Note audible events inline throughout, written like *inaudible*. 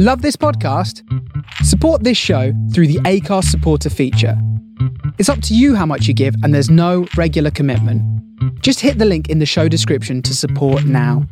Love this podcast? Support this show through the Acast supporter feature. It's up to you how much you give, and there's no regular commitment. Just hit the link in the show description to support now.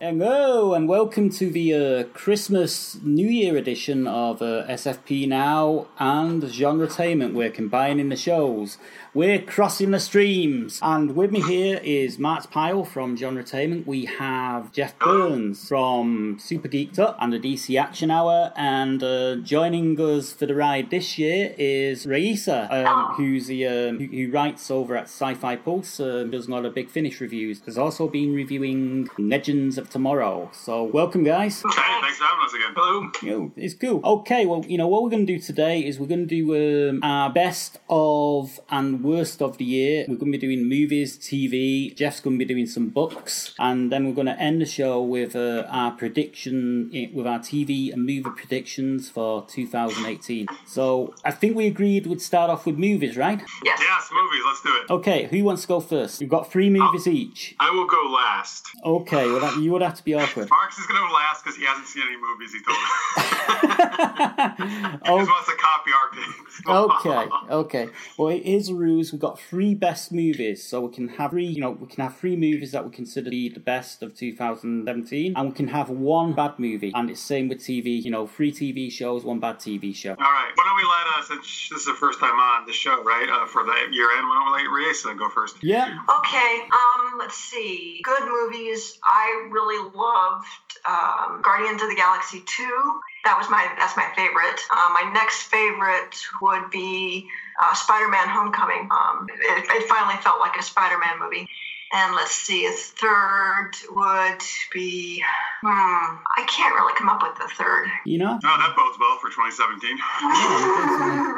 Hello and welcome to the uh, Christmas New Year edition of uh, SFP Now and Genre Genretainment. We're combining the shows. We're crossing the streams. And with me here is Matt Pyle from Genretainment. We have Jeff Burns from Super Geeked Up and the DC Action Hour. And uh, joining us for the ride this year is Raisa, um, who's the, um, who, who, writes over at Sci Fi Pulse, uh, does a lot of Big Finish reviews. Has also been reviewing Legends of Tomorrow. So, welcome, guys. Hey, thanks for having us again. Hello. Yo, it's cool. Okay, well, you know, what we're going to do today is we're going to do um, our best of and worst of the year. We're going to be doing movies, TV. Jeff's going to be doing some books. And then we're going to end the show with uh, our prediction, with our TV and movie predictions for 2018. So, I think we agreed we'd start off with movies, right? Yes. Yes, movies. Let's do it. Okay, who wants to go first? We've got three movies each. I will go last. Okay, well, that, you would have to be awkward. Marks is going to go last because he hasn't seen any movies, he told me. *laughs* *laughs* he Oh. just wants to copy our picks. okay, okay. Well, it is the rules. We've got three best movies, so we can have three. You know, we can have three movies that we consider to be the best of 2017, and we can have one bad movie. And it's same with TV. You know, three TV shows, one bad TV show. All right. Why don't we let, uh, since this is the first time on the show, right, uh, for the year end, why don't we let Riesa go first? Yeah. Okay, um, let's see. Good movies. I really loved um, Guardians of the Galaxy 2. That was my that's my favorite. Uh, my next favorite would be uh, Spider-Man: Homecoming. Um, it, it finally felt like a Spider-Man movie. And let's see, a third would be. Hmm, I can't really come up with the third. You know. Oh, that bodes well for 2017.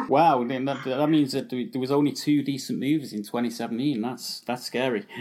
*laughs* Wow. That, that means that there was only two decent movies in 2017. That's that's scary. *laughs*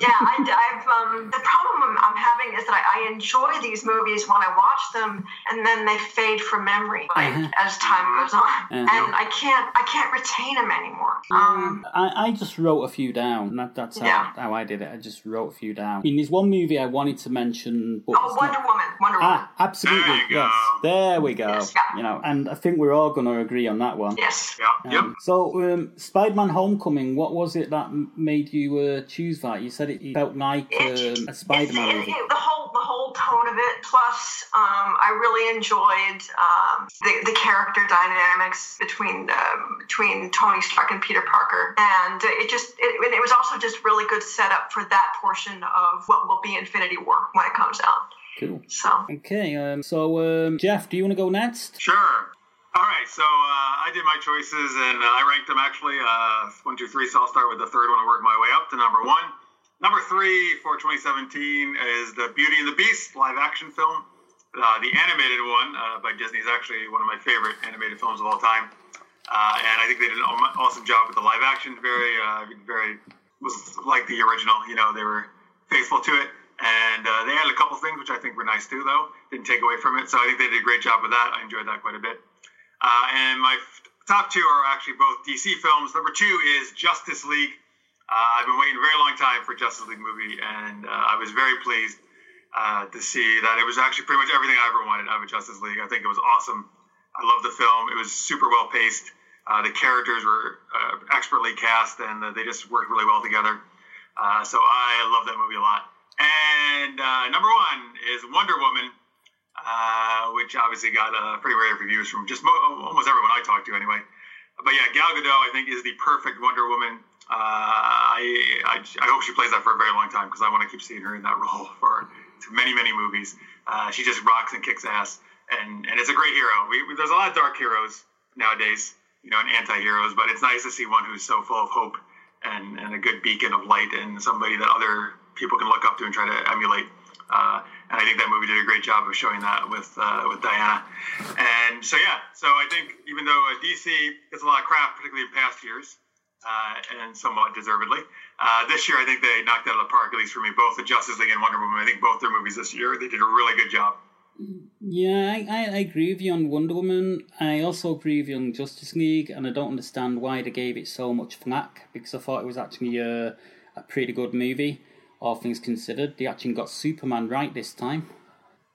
Yeah, I, I've um, the problem I'm, I'm having is that I, I enjoy these movies when I watch them, and then they fade from memory like, Uh-huh. as time goes on, Uh-huh. and I can't I can't retain them anymore. Um, I, I just wrote a few down. That, that's how, Yeah. how I did it. I just wrote a few down. I mean, there's one movie I wanted to mention, but oh, it's not- Wonder Woman, Wonder Woman. Ah, absolutely. There you go. There we go. Yes, yeah. You know, and I think we're all going to agree on that one. Yes. yeah. Yep. Um, So, um, Spider-Man: Homecoming. What was it that made you uh, choose that? You said it felt like It- um, a Spider-Man it- movie. it- the whole the whole tone of it. Plus, um, I really enjoyed um, the the character dynamics between um, between Tony Stark and Peter Parker, and it just it, it was also just really good setup for that portion of what will be Infinity War when it comes out. Cool. So. Okay. Um, so, um, Jeff, do you want to go next? Sure. All right, so uh, I did my choices and uh, I ranked them actually uh, one, two, three. So I'll start with the third one and work my way up to number one. Number three for 2017 is the Beauty and the Beast live action film. Uh, the animated one uh, by Disney is actually one of my favorite animated films of all time. Uh, and I think they did an awesome job with the live action. Very, uh, very was like the original. You know, they were faithful to it, and uh, they added a couple things which I think were nice too, though. Didn't take away from it, so I think they did a great job with that. I enjoyed that quite a bit. Uh, and my f- top two are actually both DC films. Number two is Justice League. Uh, I've been waiting a very long time for Justice League movie, and uh, I was very pleased uh, to see that it was actually pretty much everything I ever wanted out of a Justice League. I think it was awesome. I love the film. It was super well paced. Uh, the characters were uh, expertly cast, and uh, they just worked really well together. Uh, so I love that movie a lot. And uh, number one is Wonder Woman, uh, which obviously got pretty rave reviews from just mo- almost everyone I talked to, anyway. But yeah, Gal Gadot, I think, is the perfect Wonder Woman. I, I I hope she plays that for a very long time because I want to keep seeing her in that *laughs* role for many many movies. She just rocks and kicks ass, and and it's a great hero. We, we, there's a lot of dark heroes nowadays, you know, and anti-heroes, but it's nice to see one who's so full of hope and, and a good beacon of light and somebody that other people can look up to and try to emulate. Uh, and I think that movie did a great job of showing that with uh, with Diana. And so yeah, so I think even though uh, DC gets a lot of crap, particularly in past years, uh, and somewhat deservedly, uh, this year I think they knocked out of the park. At least for me, both the Justice League and Wonder Woman. I think both their movies this year they did a really good job. Yeah, I, I, I agree with you on Wonder Woman. I also agree with you on Justice League, and I don't understand why they gave it so much flack because I thought it was actually a, a pretty good movie, all things considered. They actually got Superman right this time,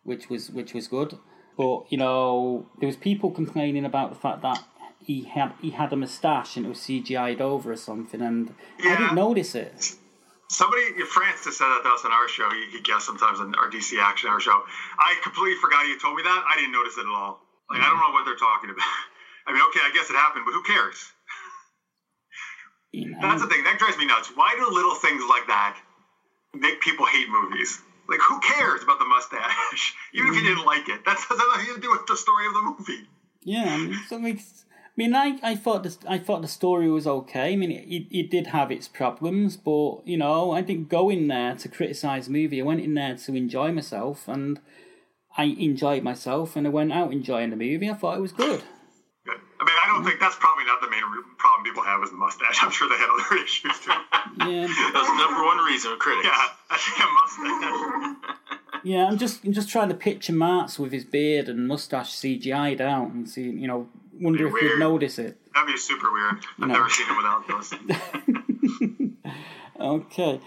which was which was good. But you know, there was people complaining about the fact that he had he had a moustache and it was CGI'd over or something, and I didn't notice it. Somebody, Francis said that to us on our show. He, he guessed sometimes on our DC Action Hour show. I completely forgot you told me that. I didn't notice it at all. Like I don't know what they're talking about. *laughs* I mean, okay, I guess it happened, but who cares? You know? That's the thing. That drives me nuts. Why do little things like that make people hate movies? Like, who cares about the mustache? *laughs* Even if you mm. didn't like it, that have anything to do with the story of the movie. Yeah, I mean, I mean, I, I thought the I thought the story was okay. I mean, it, it, it did have its problems, but you know, I didn't go in there to criticize the movie. I went in there to enjoy myself, and I enjoyed myself, and I went out enjoying the movie. I thought it was good. Good. I mean, I don't think that's probably not the main problem people have is the mustache. I'm sure they had other *laughs* issues too. Yeah, That's the number one reason with critics. yeah, I think a mustache. *laughs* yeah. I'm just I'm just trying to picture Martz with his beard and mustache CGI'd out, and see, you know, wonder if you'd notice it. That'd be super weird. I've No. never seen it without those. *laughs* Okay.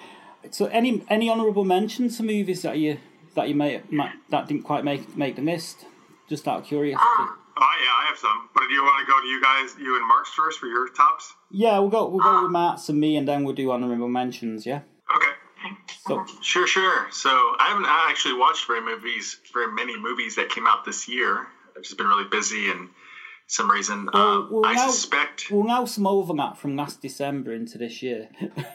So, any any honourable mentions to movies that you that you may, might that didn't quite make make the list? Just out of curiosity. Oh yeah, I have some. But do you want to go to you guys, you and Mark's first for your tops? Yeah, we'll go we'll go with uh, Matt's and me, and then we'll do honourable mentions. Yeah. Okay. So Sure, sure. So I haven't actually watched very movies, very many movies that came out this year. I've just been really busy and some reason. Well, um, well, I now- suspect. we'll now some overlap from last December into this year. *laughs*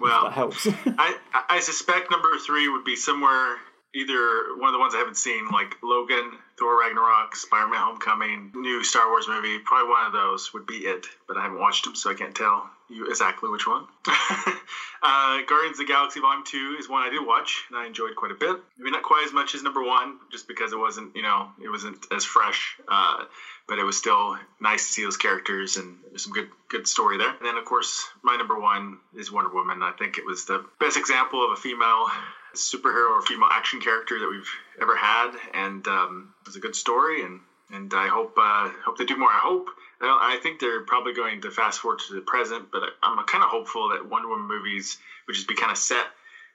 Well, that helps. *laughs* I, I suspect number three would be somewhere either one of the ones I haven't seen, like Logan, Thor Ragnarok, Spider Man Homecoming, new Star Wars movie. Probably one of those would be it, but I haven't watched them, so I can't tell you exactly which one. *laughs* uh, Guardians of the Galaxy Volume 2 is one I did watch, and I enjoyed quite a bit. Maybe not quite as much as number one, just because it wasn't, you know, it wasn't as fresh. Uh, but it was still nice to see those characters and there's some good good story there. And then of course my number one is Wonder Woman. I think it was the best example of a female superhero or female action character that we've ever had, and um, it was a good story. And and I hope uh, hope they do more. I hope. I think they're probably going to fast forward to the present, but I'm kind of hopeful that Wonder Woman movies would just be kind of set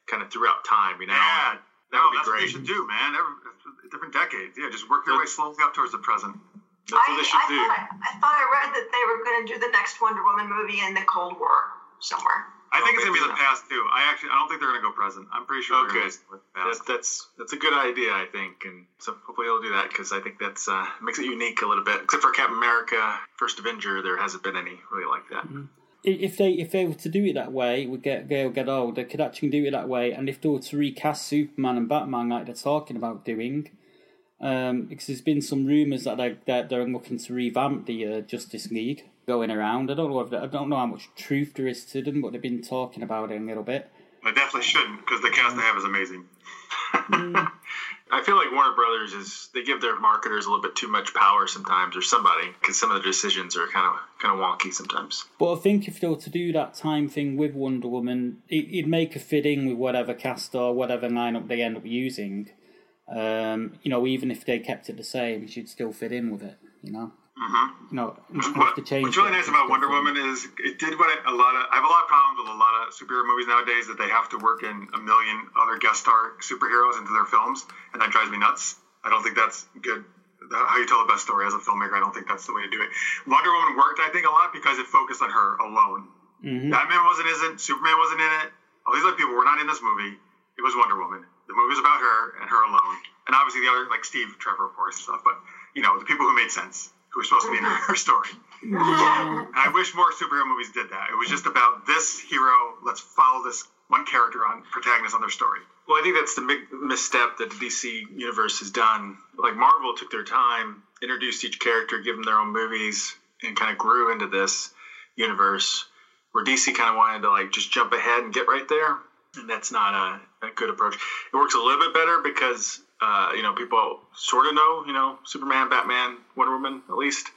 kind of throughout time. You know, Yeah. that No, would be that's what great. you should do, man. Every, different decades. Yeah, just work your way slowly up towards the present. That's I, what they I, should thought do. I, I thought I read that they were going to do the next Wonder Woman movie in the Cold War somewhere. I think it's gonna be the past too. I actually, I don't think they're gonna go present. I'm pretty sure they're Okay. gonna go with That's, that's that's a good idea, I think, and so hopefully they'll do that because I think that's uh, makes it unique a little bit. Except for Captain America, First Avenger, there hasn't been any really like that. if they if they were to do it that way, would get Gal get old. They could actually do it that way, and if they were to recast Superman and Batman like they're talking about doing, um, because there's been some rumours that they that they're looking to revamp the uh, Justice League going around. I don't know if I don't know how much truth there is to them, but they've been talking about it a little bit. I definitely shouldn't because the cast they have is amazing. *laughs* I feel like Warner Brothers is they give their marketers a little bit too much power sometimes, or somebody, because some of the decisions are kind of kind of wonky sometimes. But I think if they were to do that time thing with Wonder Woman, it, it'd make a fit in with whatever cast or whatever lineup they end up using. Um, you know, even if they kept it the same, she'd still fit in with it. You know, mm-hmm. you know, you don't have What, what's really nice about Wonder. Woman is it did what a lot of I have a lot of problems with a lot of superhero movies nowadays that they have to work in a million other guest star superheroes into their films, and that drives me nuts. I don't think that's good. That- How you tell the best story as a filmmaker, I don't think that's the way to do it. Wonder Woman worked, I think, a lot because it focused on her alone. Mm-hmm. Batman wasn't in it. Superman wasn't in it. All these other people were not in this movie. It was Wonder Woman. The movie was about her and her alone, and obviously the other like Steve Trevor, of course, and stuff. But you know, the people who made sense, who were supposed to be in her, her story. And I wish more superhero movies did that. It was just about this hero. Let's follow this one character on protagonist on their story. Well, I think that's the big misstep that the DC universe has done. Like Marvel took their time, introduced each character, give them their own movies, and kind of grew into this universe. Where DC kind of wanted to like just jump ahead and get right there, and that's not a, a good approach. It works a little bit better because uh, you know people sort of know, you know, Superman, Batman, Wonder Woman, at least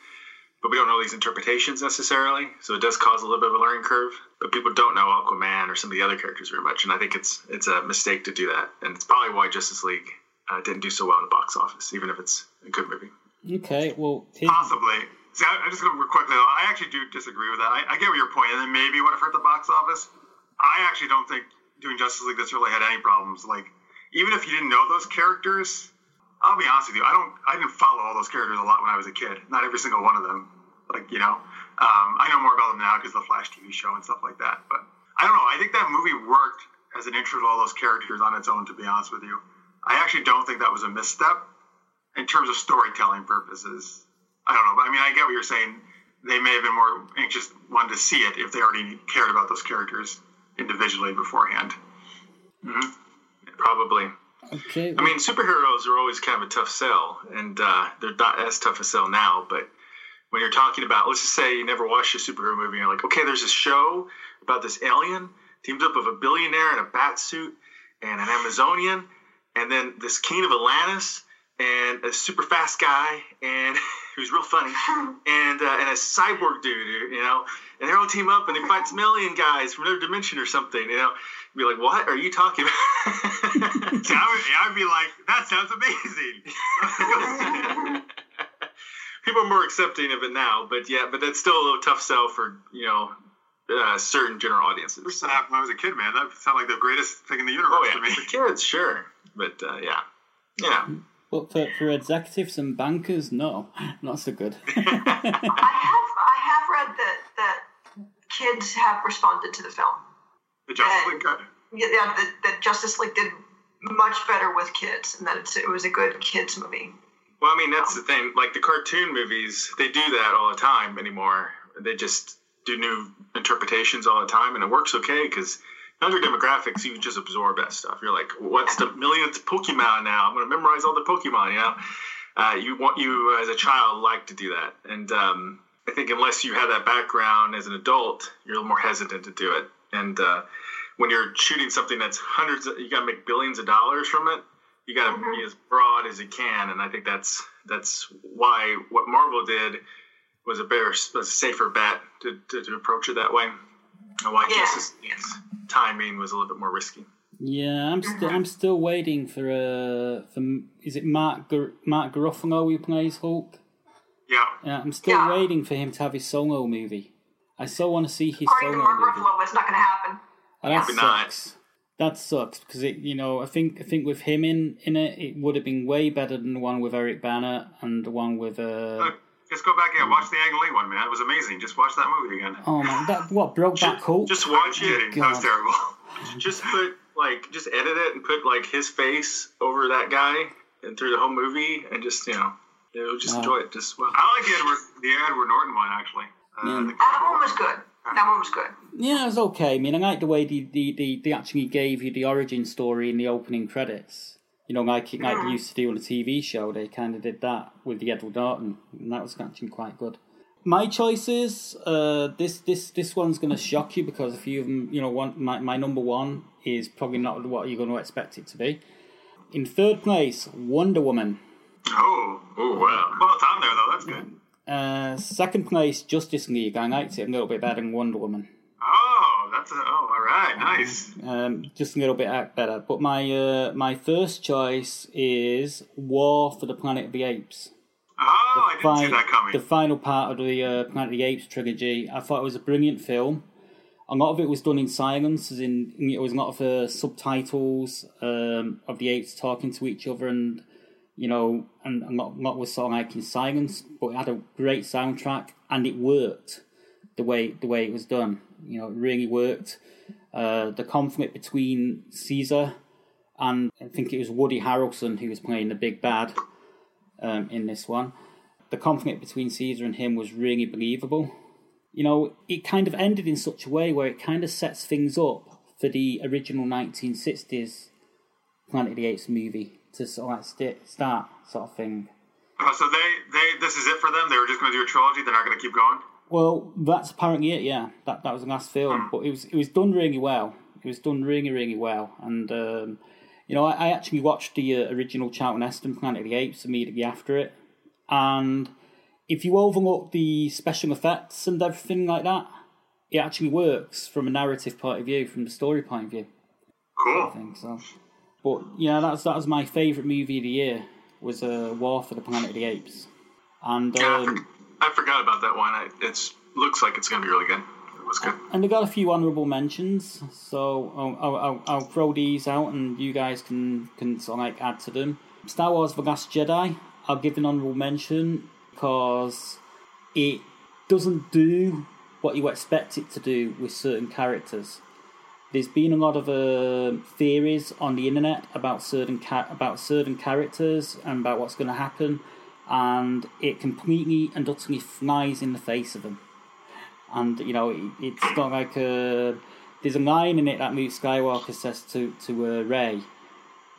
but we don't know these interpretations necessarily, so it does cause a little bit of a learning curve. But people don't know Aquaman or some of the other characters very much, and I think it's it's a mistake to do that, and it's probably why Justice League uh, didn't do so well in the box office, even if it's a good movie. Okay, well, here- Possibly. See, I, I'm just going to quickly. though, I actually do disagree with that. I, I get what your point, and then maybe would have hurt the box office. I actually don't think doing Justice League that's really had any problems. Like, even if you didn't know those characters, I'll be honest with you. I don't. I didn't follow all those characters a lot when I was a kid. Not every single one of them. Like you know, um, I know more about them now because of the Flash TV show and stuff like that. But I don't know. I think that movie worked as an intro to all those characters on its own. To be honest with you, I actually don't think that was a misstep in terms of storytelling purposes. I don't know, but I mean, I get what you're saying. They may have been more anxious, wanted to see it if they already cared about those characters individually beforehand. Mm-hmm. Probably. Okay. I mean, superheroes are always kind of a tough sell, and uh, they're not as tough a sell now. But when you're talking about, let's just say you never watched a superhero movie, and you're like, okay, there's this show about this alien teamed up with a billionaire in a bat suit and an Amazonian, and then this king of Atlantis and a super fast guy and *laughs* who's real funny and uh, and a cyborg dude, you know, and they all team up and they fight some alien guys from another dimension or something, you know. Be like, what are you talking about? *laughs* See, I would, I would be like, that sounds amazing. *laughs* People are more accepting of it now, but yeah, but that's still a little tough sell for you know uh, certain general audiences. First that happened when I was a kid, man. That sounded like the greatest thing in the universe Oh yeah, to me. for *laughs* kids, sure, but uh, yeah, yeah. But for, for executives and bankers, no, not so good. I have I have read that that kids have responded to the film. The Justice League cut. Yeah, yeah that, that Justice League did much better with kids, and that it's, it was a good kids movie. Well, I mean, that's the thing. Like the cartoon movies, they do that all the time anymore. They just do new interpretations all the time, and it works okay because younger demographics, you just absorb that stuff. You're like, what's the millionth Pokemon now? I'm going to memorize all the Pokemon. You know, uh, you want you as a child like to do that, and um, I think unless you have that background as an adult, you're a little more hesitant to do it. And uh, when you're shooting something that's hundreds, of, you got to make billions of dollars from it. You got to be as broad as you can, and I think that's that's why what Marvel did was a better, was a safer bet to, to, to approach it that way. And why Yeah. Justice League's timing was a little bit more risky. Yeah, I'm still I'm still waiting for uh for is it Mark Gar- Mark Garofalo who plays Hulk? Yeah. Yeah, I'm still Yeah. waiting for him to have his solo movie. I still want to see his According to solo Mark movie. Ruffalo, it's not going to happen. And that Probably not. sucks. That sucks because it, you know, I think I think with him in in it, it would have been way better than the one with Eric Bana and the one with uh. Look, just go back and watch the Ang Lee one, man. It was amazing. Just watch that movie again. Oh man, that what broke back Hulk? Just I'm watch it. kidding. That was terrible. *laughs* Just put like just edit it and put like his face over that guy and through the whole movie and just you know you know, just Wow. enjoy it just well. I like the Edward, the Edward Norton one actually. Uh, Yeah. the- That one was good. That one was good. Yeah, it was okay. I mean, I like the way the, they, they, they actually gave you the origin story in the opening credits. You know, like it, like they used to do on a TV show. They kind of did that with the Edward Norton, and that was actually quite good. My choices, uh, this this this one's going to shock you because a few of them, you know, one my, my number one is probably not what you're going to expect it to be. In third place, Wonder Woman. Oh, Oh wow. well, on there though. That's good. Uh, second place, Justice League. I liked it a little bit better than Wonder Woman. Oh, that's a, oh, all right, nice. um, just a little bit better. But my uh, my first choice is War for the Planet of the Apes. Oh, I didn't see that coming. The final part of the uh, Planet of the Apes trilogy. I thought it was a brilliant film. A lot of it was done in silence, as in it was a lot of uh, subtitles um, of the apes talking to each other, and you know, and lot was sort of like in silence. But it had a great soundtrack, and it worked the way the way it was done. You know, it really worked. Uh, the conflict between Caesar and I think it was Woody Harrelson who was playing the big bad um, in this one. The conflict between Caesar and him was really believable. You know, it kind of ended in such a way where it kind of sets things up for the original 1960s Planet of the Apes movie to sort of like st- start, sort of thing. Oh, so they, they, this is it for them. They were just going to do a trilogy. They're not going to keep going. Well, that's apparently it. Yeah, that that was the last film, but it was it was done really well. It was done really really well, and um, you know I, I actually watched the uh, original Charlton Heston Planet of the Apes immediately after it, and if you overlook the special effects and everything like that, it actually works from a narrative point of view, from the story point of view. I Cool. think so. But yeah, that's that was my favourite movie of the year was uh, War for the Planet of the Apes, and I, um, I forgot about that one. It looks like it's gonna be really good. It was good. And they got a few honourable mentions, so I'll, I'll, I'll, throw these out, and you guys can can sort of like add to them. Star Wars: The Last Jedi. I'll give an honorable mention because it doesn't do what you expect it to do with certain characters. There's been a lot of uh, theories on the internet about certain ca- about certain characters and about what's going to happen, and it completely and utterly flies in the face of them. And you know, it, it's not like a, there's a line in it that Luke Skywalker says to to uh, Rey,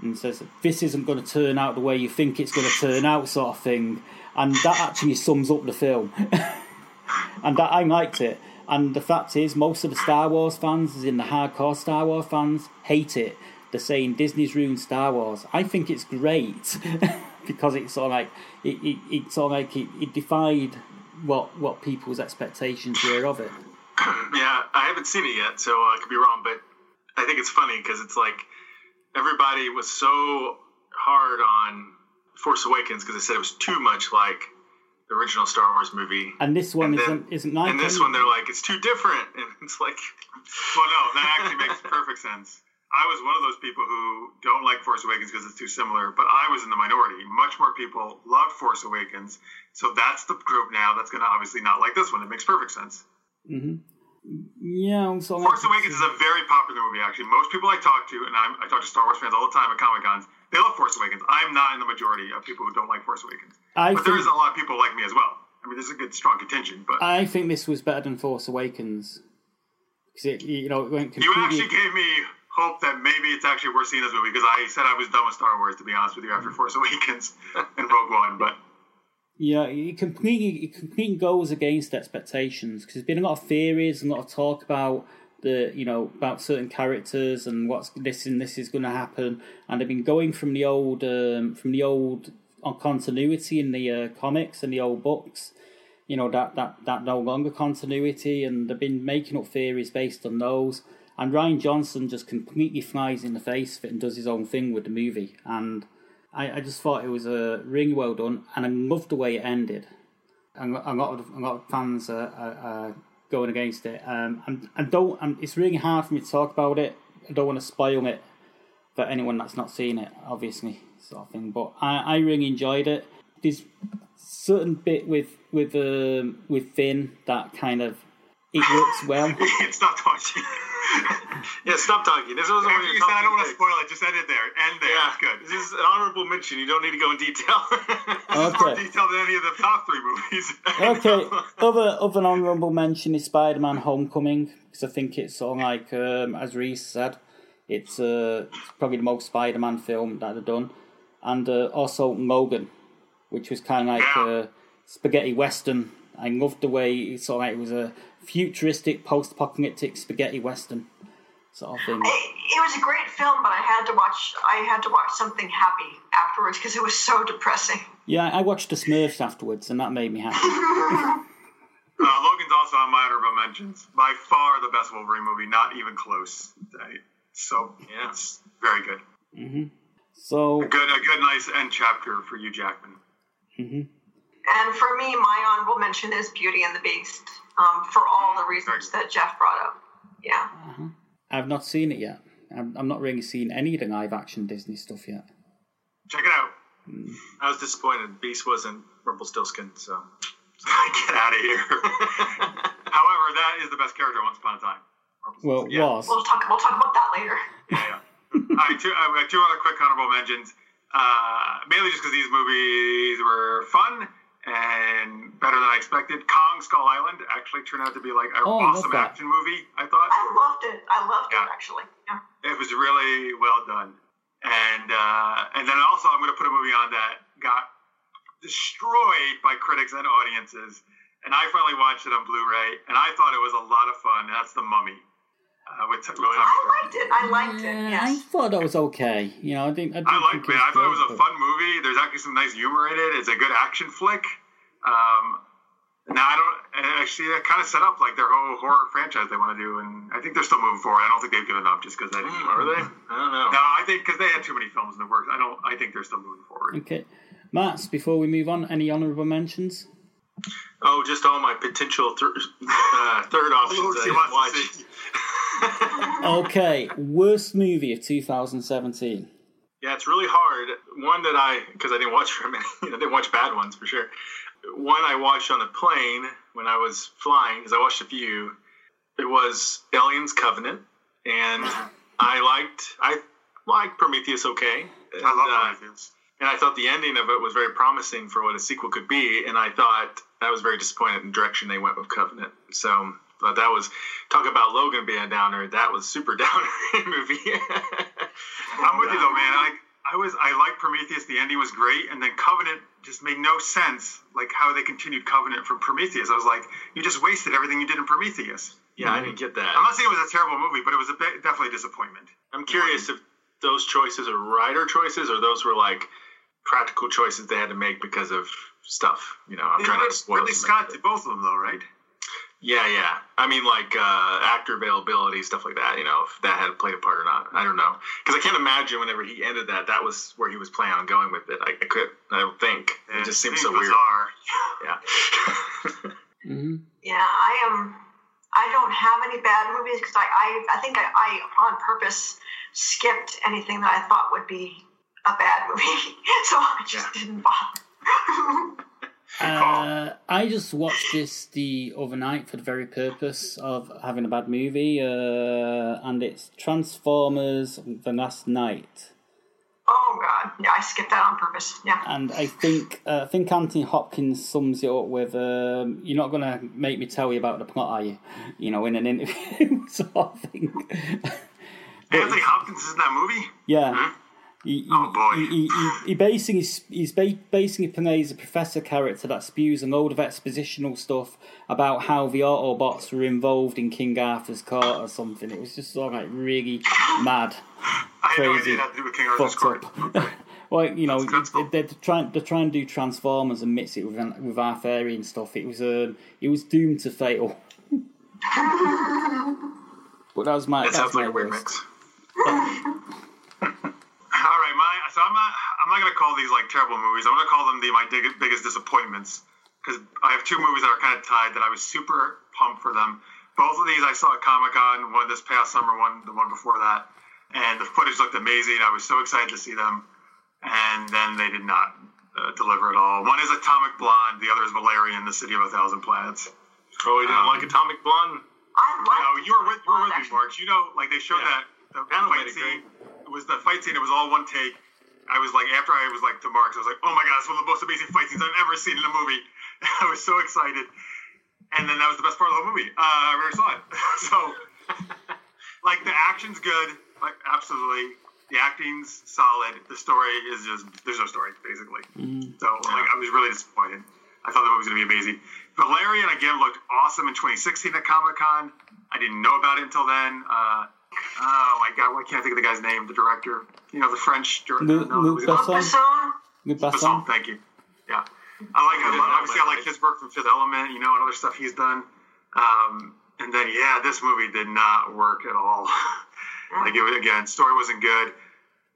and says this isn't going to turn out the way you think it's going to turn out, sort of thing. And that actually sums up the film, *laughs* and that I liked it. And the fact is, most of the Star Wars fans, as in the hardcore Star Wars fans, hate it. They're saying Disney's ruined Star Wars. I think it's great *laughs* because it's sort of like it, it, it's of like it, it defied what what people's expectations were of it. *coughs* yeah, I haven't seen it yet, so I could be wrong, but I think it's funny because it's like everybody was so hard on Force Awakens because they said it was too much like the original Star Wars movie. And this one And isn't then- isn't like And this one, they're like, it's too different, *laughs* and it's like, Well, no, that actually makes perfect sense. I was one of those people who don't like Force Awakens because it's too similar, but I was in the minority. Much more people loved Force Awakens, so that's the group now that's going to obviously not like this one. It makes perfect sense. Mm-hmm. yeah, so Force Awakens is a very popular movie, actually. Most people I talk to, and I'm, I talk to Star Wars fans all the time at Comic Cons, they love Force Awakens. I'm not in the majority of people who don't like Force Awakens. I but there think- is a lot of people like me as well. I mean, there's a good, strong contingent, but I think this was better than Force Awakens because it you know it went you completely. actually gave me hope that maybe it's actually worth seeing this movie because I said I was done with Star Wars, to be honest with you, after Force Awakens *laughs* and Rogue One. But Yeah, it completely it completely goes against expectations because there's been a lot of theories and a lot of talk about the you know about certain characters and what's this and this is going to happen, and they've been going from the old um, from the old on continuity in the uh, comics and the old books. You know that that that no longer continuity, and they've been making up theories based on those. And Rian Johnson just completely flies in the face of it and does his own thing with the movie. And I, I just thought it was uh, really well done, and I loved the way it ended. And a lot of a lot of fans are, are, are going against it. Um, and and don't. And it's really hard for me to talk about it. I don't want to spoil it for anyone that's not seen it, obviously, sort of thing. But I, I really enjoyed it. There's certain bit with with um, with Finn that kind of it works well. *laughs* it's not talking. yeah, stop talking. This wasn't After what you you're said I don't want to spoil it, just end it there. End there. Yeah, It's good. This is an honorable mention. You don't need to go in detail. *laughs* This is more Okay. detailed than any of the top three movies. *laughs* Okay, other other honourable mention is Spider Man Homecoming because I think it's sort of like um, as Reese said, it's, uh, it's probably the most Spider Man film that they've done, and uh, also Logan, which was kind of like Yeah. uh, spaghetti western. I loved the way it sort of like it was a futuristic post apocalyptic spaghetti western sort of thing. It, it was a great film, but I had to watch. I had to watch something happy afterwards because it was so depressing. Yeah, I watched the Smurfs afterwards, and that made me happy. *laughs* Uh, Logan's also on my honorable mentions. By far the best Wolverine movie, not even close. I- So Yeah. it's very good. So Good, a good, nice end chapter for Hugh, Jackman. Mm-hmm. And for me, my honorable mention is Beauty and the Beast, um, for all the reasons that Jeff brought up. Yeah. Uh-huh. I've not seen it yet. I'm, I'm not really seen any of the live action Disney stuff yet. Check it out. Mm. I was disappointed. Beast wasn't Rumpelstiltskin, so. *laughs* Get out of here. *laughs* However, that is the best character once upon a time. Well, Yeah. was. We'll talk. We'll talk about that later. Yeah, yeah. All right, two, uh, two other quick honorable mentions. Uh, mainly just because these movies were fun and better than I expected. Kong Skull Island actually turned out to be like an Oh, awesome action movie. I thought I loved it. I loved Yeah. it actually. Yeah. it was really well done. And uh, and then also I'm going to put a movie on that got destroyed by critics and audiences. And I finally watched it on Blu-ray, and I thought it was a lot of fun. That's The Mummy. Uh, with, with Tom I liked it. I liked it. Yeah, I thought that was okay. You know, I didn't. I, didn't I liked think it. I thought it was a fun movie. There's actually some nice humor in it. It's a good action flick. Um, now I don't and actually that kind of set up like their whole horror franchise they want to do, and I think they're still moving forward. I don't think they've given up just because they didn't. Are they? I don't know. No, I think because they had too many films in the works. I don't. I think they're still moving forward. Okay, Mats. Before we move on, any honourable mentions? Oh, just all my potential thir- uh, third options. I she wants to watched. see. *laughs* Okay, worst movie of 2017. Yeah, Yeah, it's really hard. One that I, because I didn't watch very many, *laughs* I didn't watch bad ones for sure. One I watched on the plane when I was flying, because I watched a few. It was Aliens Covenant, and I liked I liked Prometheus okay. I love And, uh, Prometheus. and I thought the ending of it was very promising for what a sequel could be. And I thought I was very disappointed in the direction they went with Covenant. So but that was talk about Logan being a downer. That was super *laughs* downer movie. *laughs* I'm with you though, man. I I was I liked Prometheus. The ending was great, and then Covenant just made no sense. Like how they continued Covenant from Prometheus. I was like, you just wasted everything you did in Prometheus. yeah, I didn't get that. I'm not saying it was a terrible movie, but it was a bit, definitely a disappointment. I'm curious if those choices are writer choices or those were like practical choices they had to make because of stuff. You know, I'm trying not to spoil Ridley some Scott of did both of them though, right? Yeah, yeah. I mean, like uh, actor availability, stuff like that. You know, if that had played a part or not, I don't know. Because I can't imagine whenever he ended that, that was where he was planning on going with it. I, I could, I don't think. It just seems so weird. bizarre. *laughs* Yeah. *laughs* hmm Yeah, I am. I don't have any bad movies because I, I, I think I, I on purpose skipped anything that I thought would be a bad movie, *laughs* so I just didn't bother. Uh, I just watched this the other night for the very purpose of having a bad movie, uh, and it's Transformers: The Last Knight. oh God, yeah, I skipped that on purpose. Yeah. And I think uh, I think Anthony Hopkins sums it up with, um, "You're not gonna make me tell you about the plot, are you?" *laughs* You know, in an interview *laughs* sort of thing. Anthony Hopkins is in that movie. Yeah. He, he, Oh, boy. He, he, he, basing his, he's ba- basically plays a professor character that spews a load of expositional stuff about how the Autobots were involved in King Arthur's court or something. It was just sort of like really mad, I had no idea crazy, it had to do with King Arthur's fucked up. *laughs* well, you know, they're trying they're trying to do Transformers and mix it with with Arthurian stuff. It was uh, it was doomed to fail. *laughs* but that was my was sounds like my a weird mix. *laughs* All right, my so I'm not I'm gonna call these like terrible movies. I'm gonna call them the my dig- biggest disappointments because I have two movies that are kind of tied that I was super pumped for them. Both of these I saw at Comic Con, one this past summer, one the one before that, and the footage looked amazing. I was so excited to see them, and then they did not uh, deliver at all. One is Atomic Blonde, the other is Valerian, the City of a Thousand Planets. Oh, you didn't Um, like Atomic Blonde? I like. No, you were with you were with me, Mark. You know, like they showed Yeah. that the Panel fight made it scene. It was the fight scene. It was all one take. I was like, after I was like to Mark, I was like, oh my god, it's one of the most amazing fight scenes I've ever seen in a movie. *laughs* I was so excited, and then that was the best part of the whole movie. Uh, I never saw it, *laughs* so like the action's good, like absolutely. The acting's solid. The story is just there's no story basically. So like I was really disappointed. I thought the movie was gonna be amazing. Valerian again looked awesome in 2016 at Comic Con. I didn't know about it until then. Uh, oh my god, why can't I think of the guy's name? The director, you know, the French director. Luc- no, Luc who's it? Besson? Thank you. Yeah, I like. I love, obviously, I like his work from Fifth Element, you know, and other stuff he's done. Um, and then yeah, this movie did not work at all. *laughs* like it was, again, story wasn't good.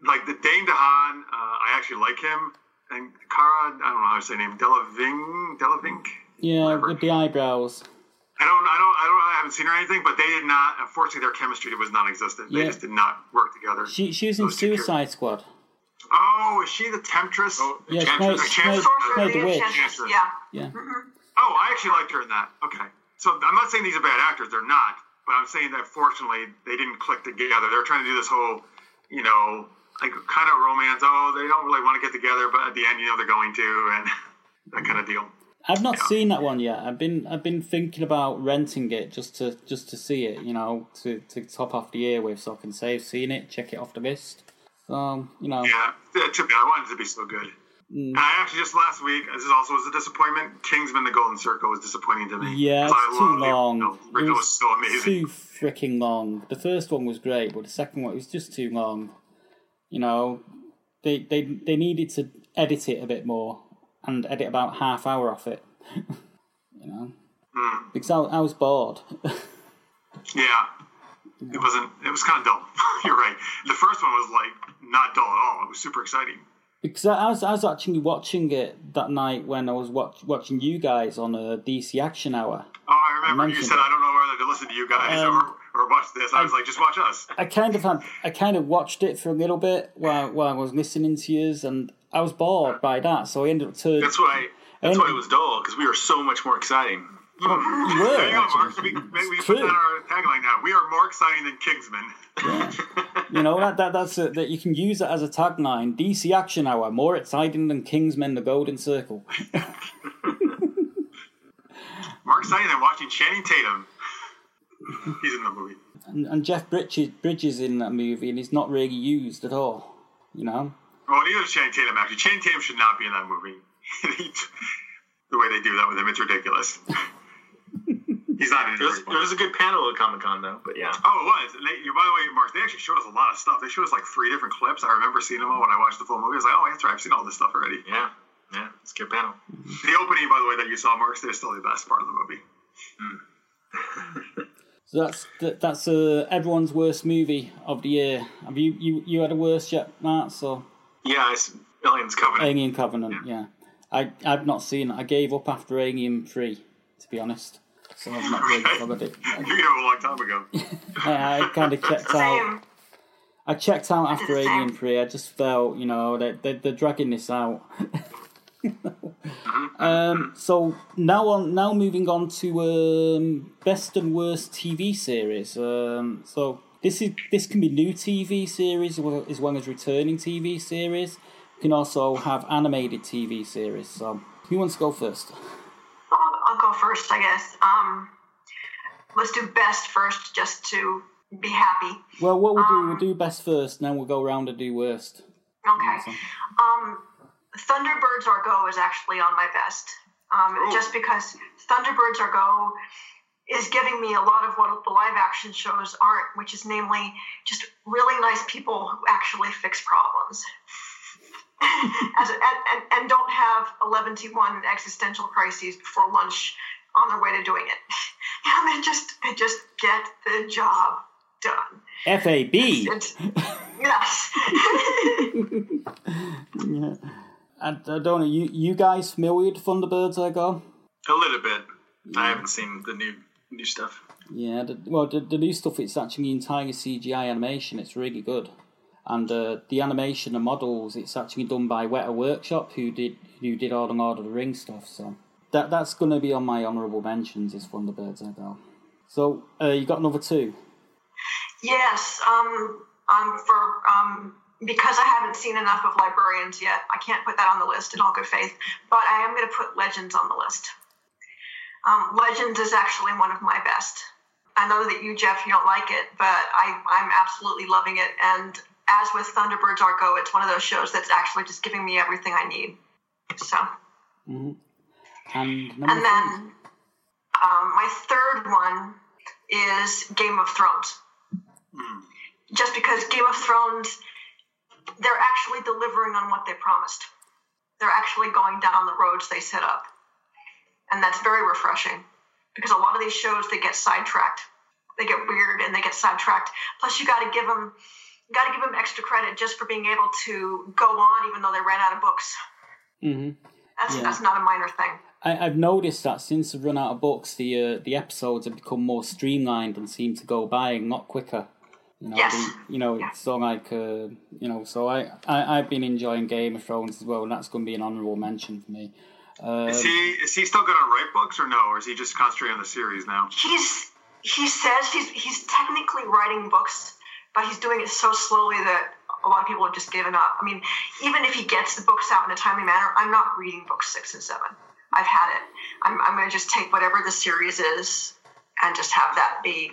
Like the Dane DeHaan, uh, I actually like him. And Cara, I don't know how to say her name, Delaving, Delavink. Yeah, Whatever. with the eyebrows. I don't, I don't, I don't, I haven't seen her or anything, but they did not. Unfortunately, their chemistry was non-existent. They just did not work together. She she was in Those two Suicide Squad. oh, is she the temptress? Oh, Yeah, she Chancellor- played, she played, Sorcerer played the of witch. Enchantress, Yeah. Yeah. Oh, I actually liked her in that. Okay. So I'm not saying these are bad actors. They're not. But I'm saying that fortunately they didn't click together. They're trying to do this whole, you know, like kind of romance. Oh, they don't really want to get together, but at the end, you know, they're going to, and *laughs* that kind of deal. I've not seen that one yet. I've been I've been thinking about renting it just to just to see it, you know, to, to top off the year with so I can save seeing it, check it off the list. So, you know. Yeah, it took me. I wanted it to be so good. Mm. And I actually just last week, this is also was a disappointment. Kingsman: The Golden Circle was disappointing to me. Yeah, it's too the long. The It was was so amazing. Too freaking long. The first one was great, but the second one was just too long. You know, they they they needed to edit it a bit more and edit about half hour off it. *laughs* you know, Hmm. because I, I was bored. *laughs* Yeah. It wasn't. It was kind of dull. *laughs* You're right. The first one was like not dull at all. It was super exciting. Because I was, I was actually watching it that night when I was watch, watching you guys on a DC Action Hour. Oh, I remember you said it. I don't know whether to listen to you guys Um, or, or watch this. I was like, just watch us. I kind of had, I kind of watched it for a little bit while, while I was listening to yours, and I was bored by that, so I ended up turning. That's why. That's why it was dull because we were so much more exciting. *laughs* You were, There you go, Mark. We, maybe we It's put that our tagline now. We are more exciting than Kingsman. You know that, that that's a, that you can use it as a tagline. DC Action Hour more exciting than Kingsman: The Golden Circle. *laughs* more exciting than watching Channing Tatum. He's in the movie. And, and Jeff Bridges, Bridges in that movie, and he's not really used at all. You know. Well, neither is Channing Tatum, actually. Channing Tatum should not be in that movie. *laughs* the way they do that with him, it's ridiculous. *laughs* He's not in it. It was, very it was a good panel at Comic Con though. But yeah. Oh, it was. And They, you, by the way, Mark, they actually showed us a lot of stuff. They showed us like three different clips. I remember seeing them all when I watched the full movie. I was like, oh, that's right. I've seen all this stuff already. Yeah. Yeah. It's a good panel. *laughs* The opening, by the way, that you saw, Mark, is still the best part of the movie. So that's that, that's uh, everyone's worst movie of the year. Have you you, you had a worst yet, Matt? So Yeah. I, s- Aliens Covenant. Alien Covenant, yeah. I I've not seen it. I gave up after Alien Three, to be honest. So I've not really followed it. *laughs* You know, a long time ago. *laughs* I, I kind of checked *laughs* out. I checked out after Alien Three. I just felt, you know, they, they they're dragging this out. um, so now on, now moving on to um, best and worst TV series. Um, so this is this can be new TV series as well- as returning TV series. You can also have animated TV series. So who wants to go first? I'll, I'll go first, I guess. Um, let's do best first, just to be happy. Well, what we'll do, we'll do best first, and then we'll go around and do worst. Okay. Um, Thunderbirds Are Go is actually on my best. Um, just because Thunderbirds Are Go is giving me a lot of what the live action shows aren't, which is namely just really nice people who actually fix problems. *laughs* As, and, and, and don't have 11 to 1 existential crises before lunch on their way to doing it. *laughs* You know, they just they just get the job done. FAB. It's, yes. *laughs* Yeah. I, I don't know. You you guys familiar with Thunderbirds Are Go. A little bit. I haven't seen the new new stuff. Yeah. The, well, the, the new stuff it's actually entirely CGI animation. It's really good, and uh, the animation and models it's actually done by Weta Workshop, who did who did all the Lord of the Rings stuff. So that that's going to be on my honourable mentions. Is Thunderbirds Are Go. So uh, you got another two. Yes, um, um, for um, because I haven't seen enough of Librarians yet, I can't put that on the list in all good faith. But I am going to put Legends on the list. Um, Legends is actually one of my best. I know that you, Jeff, you don't like it, but I, I'm absolutely loving it. And as with Thunderbirds Are Go, it's one of those shows that's actually just giving me everything I need. So, And number and then um, my third one is Game of Thrones. Just because Game of Thrones, they're actually delivering on what they promised. They're actually going down the roads they set up. And that's very refreshing because a lot of these shows, they get sidetracked. They get weird and they get sidetracked. Plus, you got to give them. You got to give them extra credit just for being able to go on, even though they ran out of books. Mm-hmm. That's Yeah. that's not a minor thing. I, I've noticed that since they've run out of books, the uh, the episodes have become more streamlined and seem to go by a lot quicker. You know, Yes. the- you know, it's so like uh, you know, so I, I I've been enjoying Game of Thrones as well, and that's going to be an honourable mention for me. Uh, Is he is he still going to write books or no, or is he just concentrating on the series now? he's he says he's he's technically writing books, but he's doing it so slowly that a lot of people have just given up. I mean, even if he gets the books out in a timely manner, I'm not reading books six and seven. I've had it. I'm I'm going to just take whatever the series is and just have that be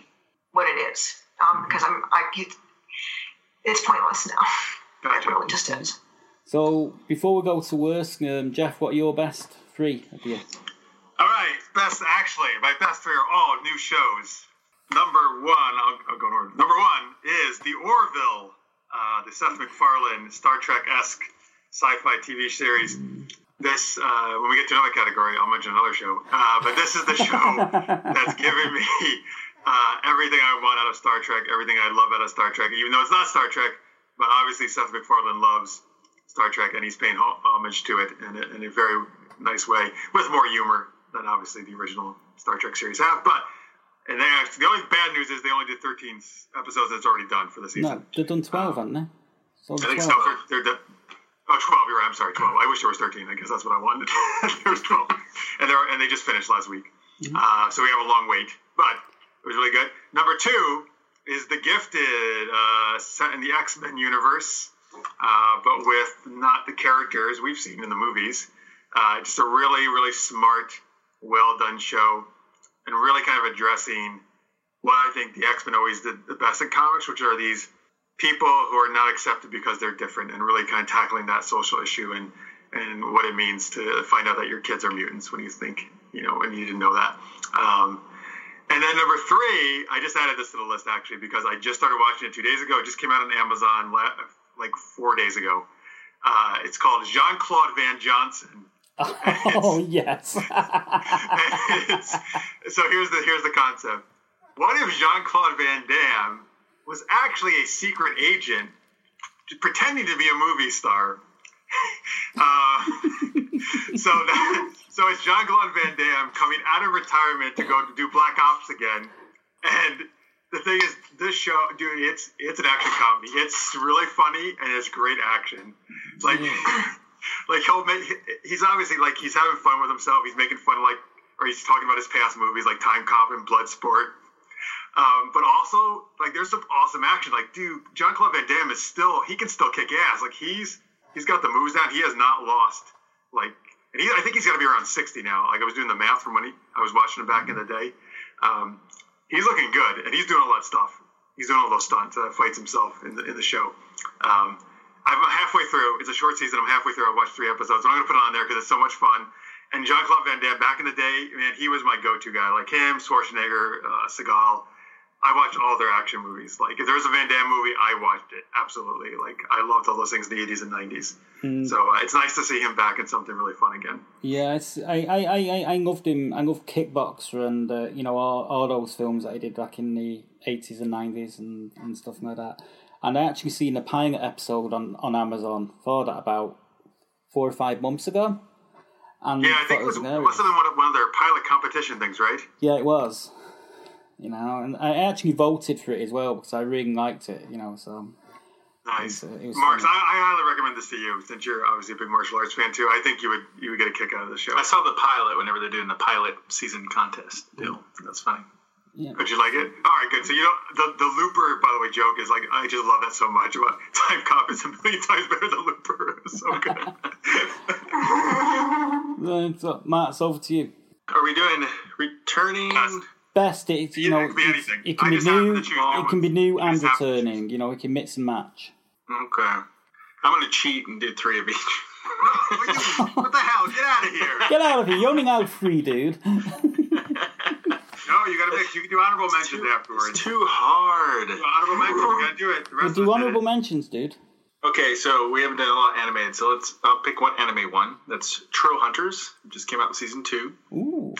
what it is. Um, because I'm I it's pointless now. It really just is. So before we go to worst, um, Jeff, what are your best three of year? All right, best actually, my best three are all new shows. Number one, I'll, I'll go in order. Number one is the Orville, uh, the Seth MacFarlane Star Trek esque sci-fi TV series. This, uh, when we get to another category, I'll mention another show. Uh, but this is the show *laughs* that's given me uh, everything I want out of Star Trek, everything I love out of Star Trek, even though it's not Star Trek. But obviously, Seth MacFarlane loves Star Trek, and he's paying homage to it in a, in a very nice way, with more humor than obviously the original Star Trek series have. But And they actually, the only bad news is they only did 13 episodes. That's already done for the season. No, they've done 12, haven't they? I think 12. so. They're, they're, oh, 12. You're right. I'm sorry. 12. I wish there was 13. I guess that's what I wanted. *laughs* there was 12, and they are and they just finished last week. Uh, so we have a long wait, but it was really good. Number two is The Gifted, uh, set in the X Men universe, uh, but with not the characters we've seen in the movies. Uh, just a really, really smart, well done show, and really kind of addressing what I think the X Men always did the best in comics, which are these people who are not accepted because they're different, and really kind of tackling that social issue and and what it means to find out that your kids are mutants when you think you know when you didn't know that. Um, and then number three, I just added this to the list actually because I just started watching it two days ago. It just came out on Amazon like four days ago. Uh, it's called Jean Claude Van Johnson. *laughs* Oh, yes. *laughs* So here's the here's the concept. What if Jean Claude Van Damme was actually a secret agent pretending to be a movie star? *laughs* Uh, so that so it's Jean Claude Van Damme coming out of retirement to go to do Black Ops again, and the thing is, this show, dude, it's it's an action comedy. It's really funny and it's great action. Like, *laughs* like he'll make he's obviously like he's having fun with himself. He's making fun of like, or he's talking about his past movies like Time Cop and Bloodsport. Um, but also, like, there's some awesome action. Like, dude, Jean Claude Van Damme is still he can still kick ass. Like, he's he's got the moves down. He has not lost. Like, and he, I think he's got to be around 60 now. Like, I was doing the math from when he, I was watching him back in the day. Um, he's looking good, and he's doing all that stuff. He's doing all those stunts, uh, fights himself in the in the show. Um, I'm halfway through. It's a short season. I'm halfway through. I watched three episodes. I'm gonna put it on there because it's so much fun. And Jean Claude Van Damme, back in the day, man, he was my go-to guy. Like him, Schwarzenegger, uh, Seagal. I watched all their action movies. Like if there's a Van Damme movie, I watched it absolutely. Like I loved all those things in the 80s and 90s. So uh, it's nice to see him back in something really fun again. Yeah, it's, I, I, I, I- loved him. I loved Kickboxer and, uh, you know, all, all those films that he did back in the 80s and 90s and, and stuff like that. And I actually seen a pilot episode on, on Amazon for that about four or five months ago. And Yeah, I think it was, must have been one of, one of their pilot competition things, right? Yeah, it was. You know, and I actually voted for it as well because I really liked it. You know, so Nice, It was- it was Marks. I. I highly recommend this to you since you're obviously a big martial arts fan too. I think you would you would get a kick out of the show. I saw the pilot whenever they're doing the pilot season contest deal. That's funny. yeah, Did you like it? All right, good. So you know the the Looper, by the way, joke is like I just love that so much. About *laughs* Time Cop is a million times better than Looper. *laughs* It's so good. *laughs* Then, so, Matt, it's over to you. Are we doing returning? Best. Best, it, you Yeah, know, it could be anything. it can I be new. It can be new and just happen returning. You know, we can mix and match. Okay. I'm gonna cheat and do three of each. *laughs* what the hell? Get out of here! *laughs* Get out of here! You're only out free, dude. *laughs* No, you got to mix. You can do honorable mentions afterwards. It's too hard. Honorable mentions. You got to do it. The We'll do of us did honorable it. mentions, dude. Okay, so we haven't done a lot of animated, so let's. I'll pick one anime one. That's Troll Hunters. It just came out in season two. Ooh,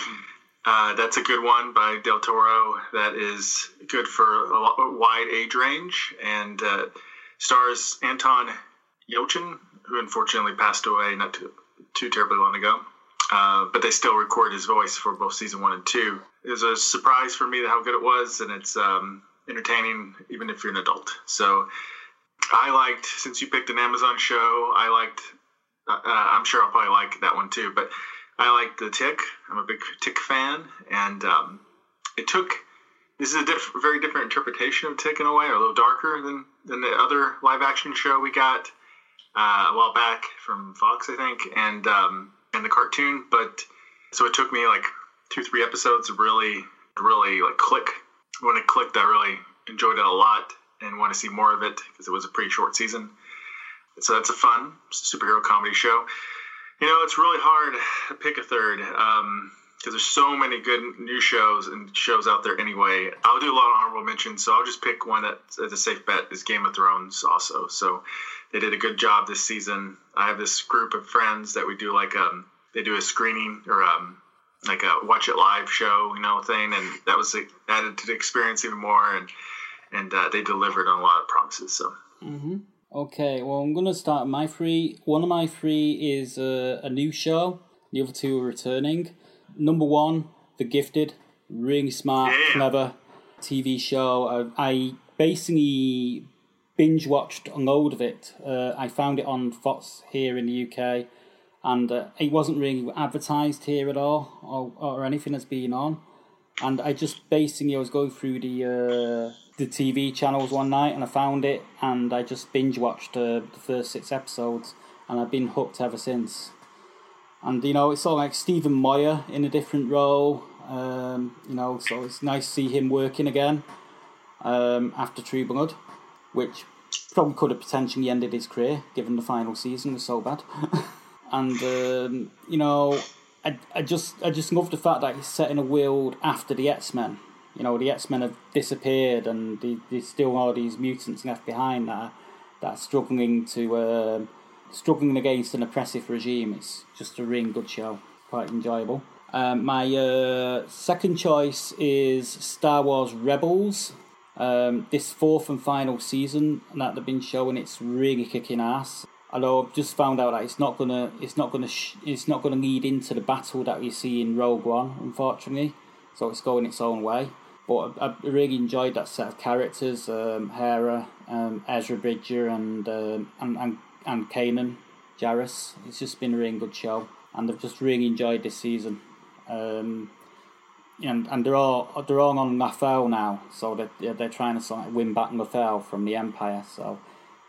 Uh, that's a good one by Del Toro. That is good for a, wide age range and uh, stars Anton Yelchin, who unfortunately passed away not too, too terribly long ago. Uh, but they still record his voice for both season one and two. It was a surprise for me how good it was, and it's um, entertaining even if you're an adult. So I liked, since you picked an Amazon show, I liked, uh, I'm sure I'll probably like that one too, but I like the Tick. I'm a big Tick fan, and um, it took. This is a diff- very different interpretation of Tick in a way, a little darker than than the other live action show we got uh, a while back from Fox, I think, and um, and the cartoon. But so it took me like two, three episodes to really, really like click. When it clicked, I really enjoyed it a lot and want to see more of it because it was a pretty short season. So that's a fun superhero comedy show. You know, it's really hard to pick a third because there's so many good new shows and shows out there anyway. I'll do a lot of honorable mentions, so I'll just pick one that's a safe bet is Game of Thrones also. So they did a good job this season. I have this group of friends that we do like um they do a screening or um like a watch it live show, you know, thing, and that was added to the experience even more, and and uh, they delivered on a lot of promises. So Okay, well, I'm going to start my three. One of my three is uh, a new show, the other two are returning. Number one, The Gifted. Really smart, Yeah. clever TV show. I, I basically binge watched a load of it. Uh, I found it on Fox here in the UK, and uh, it wasn't really advertised here at all, or, or anything that's been on. And I just basically I was going through the uh, the TV channels one night, and I found it, and I just binge watched uh, the first six episodes, and I've been hooked ever since. And you know, it's all like Stephen Moyer in a different role. Um, you know, so it's nice to see him working again um, after True Blood, which probably could have potentially ended his career given the final season was so bad. *laughs* and um, you know, I, I just I just love the fact that he's set in a world after the X Men. You know, the X Men have disappeared, and the, there's still all these mutants left behind that are, that are struggling to um, struggling against an oppressive regime. It's just a really good show, quite enjoyable. Um, my uh, second choice is Star Wars Rebels. Um, this fourth and final season that they've been showing, it's really kicking ass. Although I've just found out that it's not gonna, it's not gonna, sh- it's not gonna lead into the battle that we see in Rogue One, unfortunately. So it's going its own way. But I, really enjoyed that set of characters: um, Hera, um, Ezra Bridger, and um, and and and Kanan Jarrus. It's just been a really good show, and I've just really enjoyed this season. Um, and and they're all they're all on Lothal now, so they're they're- trying to sort of win back Lothal from the Empire. So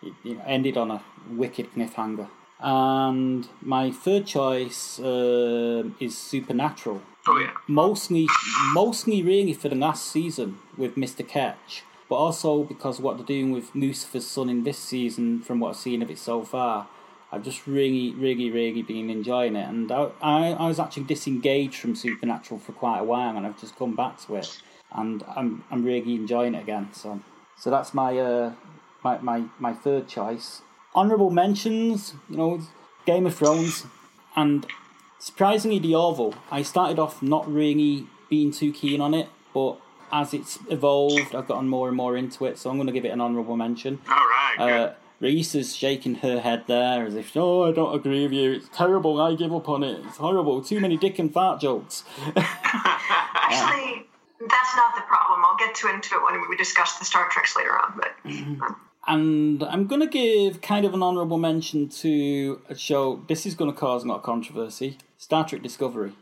it, ended on a wicked cliffhanger. And my third choice um is Supernatural Oh mostly mostly really for the last season with Mr. Ketch, but also because what they're doing with Lucifer's son in this season, from what I've seen of it so far, I've just really, really, really been enjoying it. And I, I, I was actually disengaged from Supernatural for quite a while, and I've just come back to it, and I'm I'm really enjoying it again. So so that's my uh my my, my third choice. Honorable mentions, you know, Game of Thrones, and Surprisingly, the Orville. I started off not really being too keen on it, but as it's evolved, I've gotten more and more into it. So I'm going to give it an honourable mention. All right. Uh, Reese is shaking her head there as if, "Oh, I don't agree with you. It's terrible. I give up on it. It's horrible. Too many dick and fart jokes." *laughs* *laughs* Actually, that's not the problem. I'll get to into it when we discuss the Star Treks later on. But *clears throat* And I'm going to give kind of an honourable mention to a show. This is going to cause a lot of controversy. Star Trek Discovery.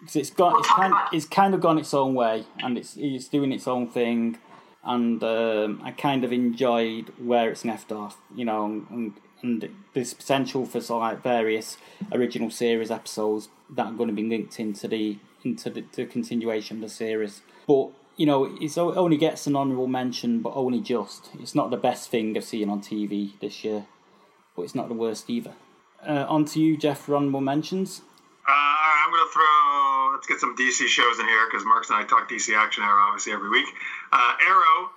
Because it's got, it's kind, it's kind of gone its own way, and it's it's doing its own thing, and um, I kind of enjoyed where it's left off. You know, and and there's potential for sort of like various original series episodes that are going to be linked into the into the, the continuation of the series. But you know, it's only gets an honourable mention, but only just. It's not the best thing I've seen on TV this year, but it's not the worst either. Uh, on to you, Jeff, for honourable mentions. Uh, I'm going to throw. Let's get some DC shows in here because Marks and I talk DC Action Arrow obviously every week. Uh, Arrow,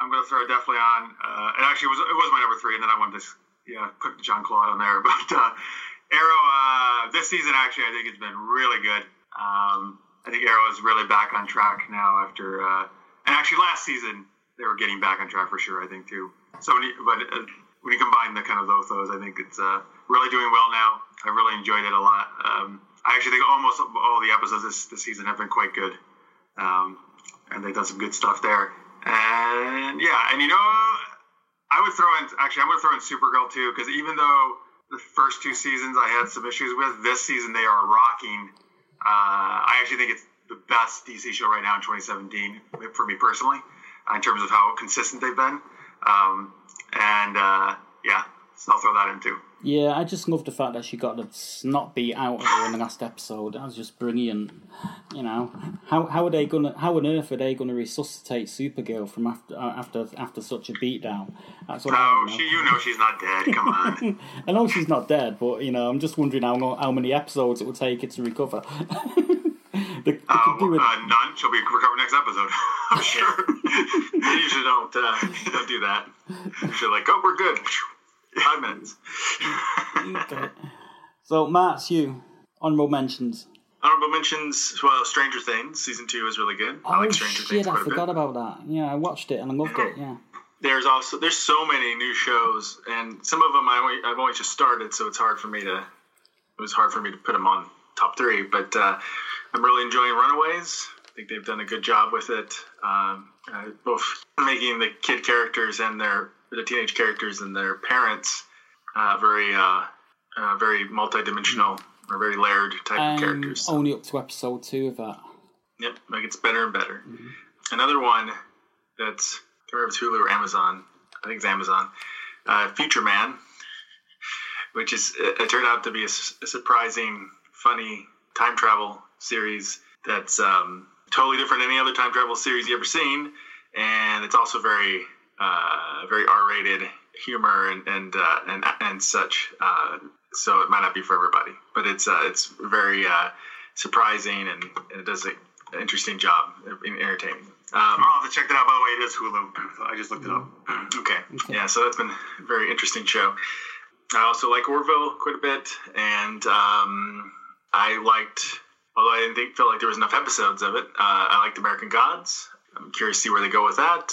I'm going to throw definitely on. Uh, it actually was it was my number three, and then I wanted to yeah put Jean Claude on there. *laughs* But uh, Arrow uh, this season actually I think it's been really good. Um, I think Arrow is really back on track now after uh, and actually last season they were getting back on track for sure. I think too. So when you, but uh, when you combine the kind of both those, I think it's uh, really doing well now. I really enjoyed it a lot. Um, I actually think almost all the episodes this, this season have been quite good, um, and they've done some good stuff there. And yeah, and you know, I would throw in actually I'm going to throw in Supergirl too because even though the first two seasons I had some issues with, this season they are rocking. Uh, I actually think it's the best DC show right now in 2017 for me personally, uh, in terms of how consistent they've been. Um, and uh, yeah, so I'll throw that in too. Yeah, I just love the fact that she got the snot beat out of her in the last episode. That was just brilliant. You know, how how are they gonna? How on earth are they gonna resuscitate Supergirl from after uh, after after such a beatdown? That's what I No, don't know. she, you know she's not dead. Come on. *laughs* I know she's not dead, but you know, I'm just wondering how how many episodes it will take her to recover. *laughs* they, they Uh, do uh, none. She'll be recovered next episode. *laughs* I'm sure. You usually don't uh, don't do that. Usually like, oh, we're good. Five minutes. So, Matt, it's you. Honorable mentions. Honorable mentions. Well, Stranger Things season two is really good. I Oh like Stranger shit! Things I forgot about that. Yeah, I watched it and I loved it. Yeah. There's also there's so many new shows, and some of them I only, I've only just started, so it's hard for me to. It was hard for me to put them on top three, but uh, I'm really enjoying Runaways. I think they've done a good job with it, um, uh, both making the kid characters and their the teenage characters and their parents uh, very uh, uh, very multi-dimensional or very layered type of characters. Only up to episode two of that. Yep, it gets better and better. Another one that's I remember it's Hulu or Amazon. I think it's Amazon. Uh, Future Man, which is it, it turned out to be a surprising, funny time travel series that's um, totally different than any other time travel series you've ever seen, and it's also very uh, very R-rated humor and and uh, and, and such. Uh, so it might not be for everybody, but it's uh, it's very uh, surprising and, and it does an interesting job in entertaining. Um, I'll have to check that out. By the way, it is Hulu. I just looked it up. Okay. Yeah, so that's been a very interesting show. I also like Orville quite a bit, and um, I liked, although I didn't think, feel like there was enough episodes of it, uh, I liked American Gods. I'm curious to see where they go with that.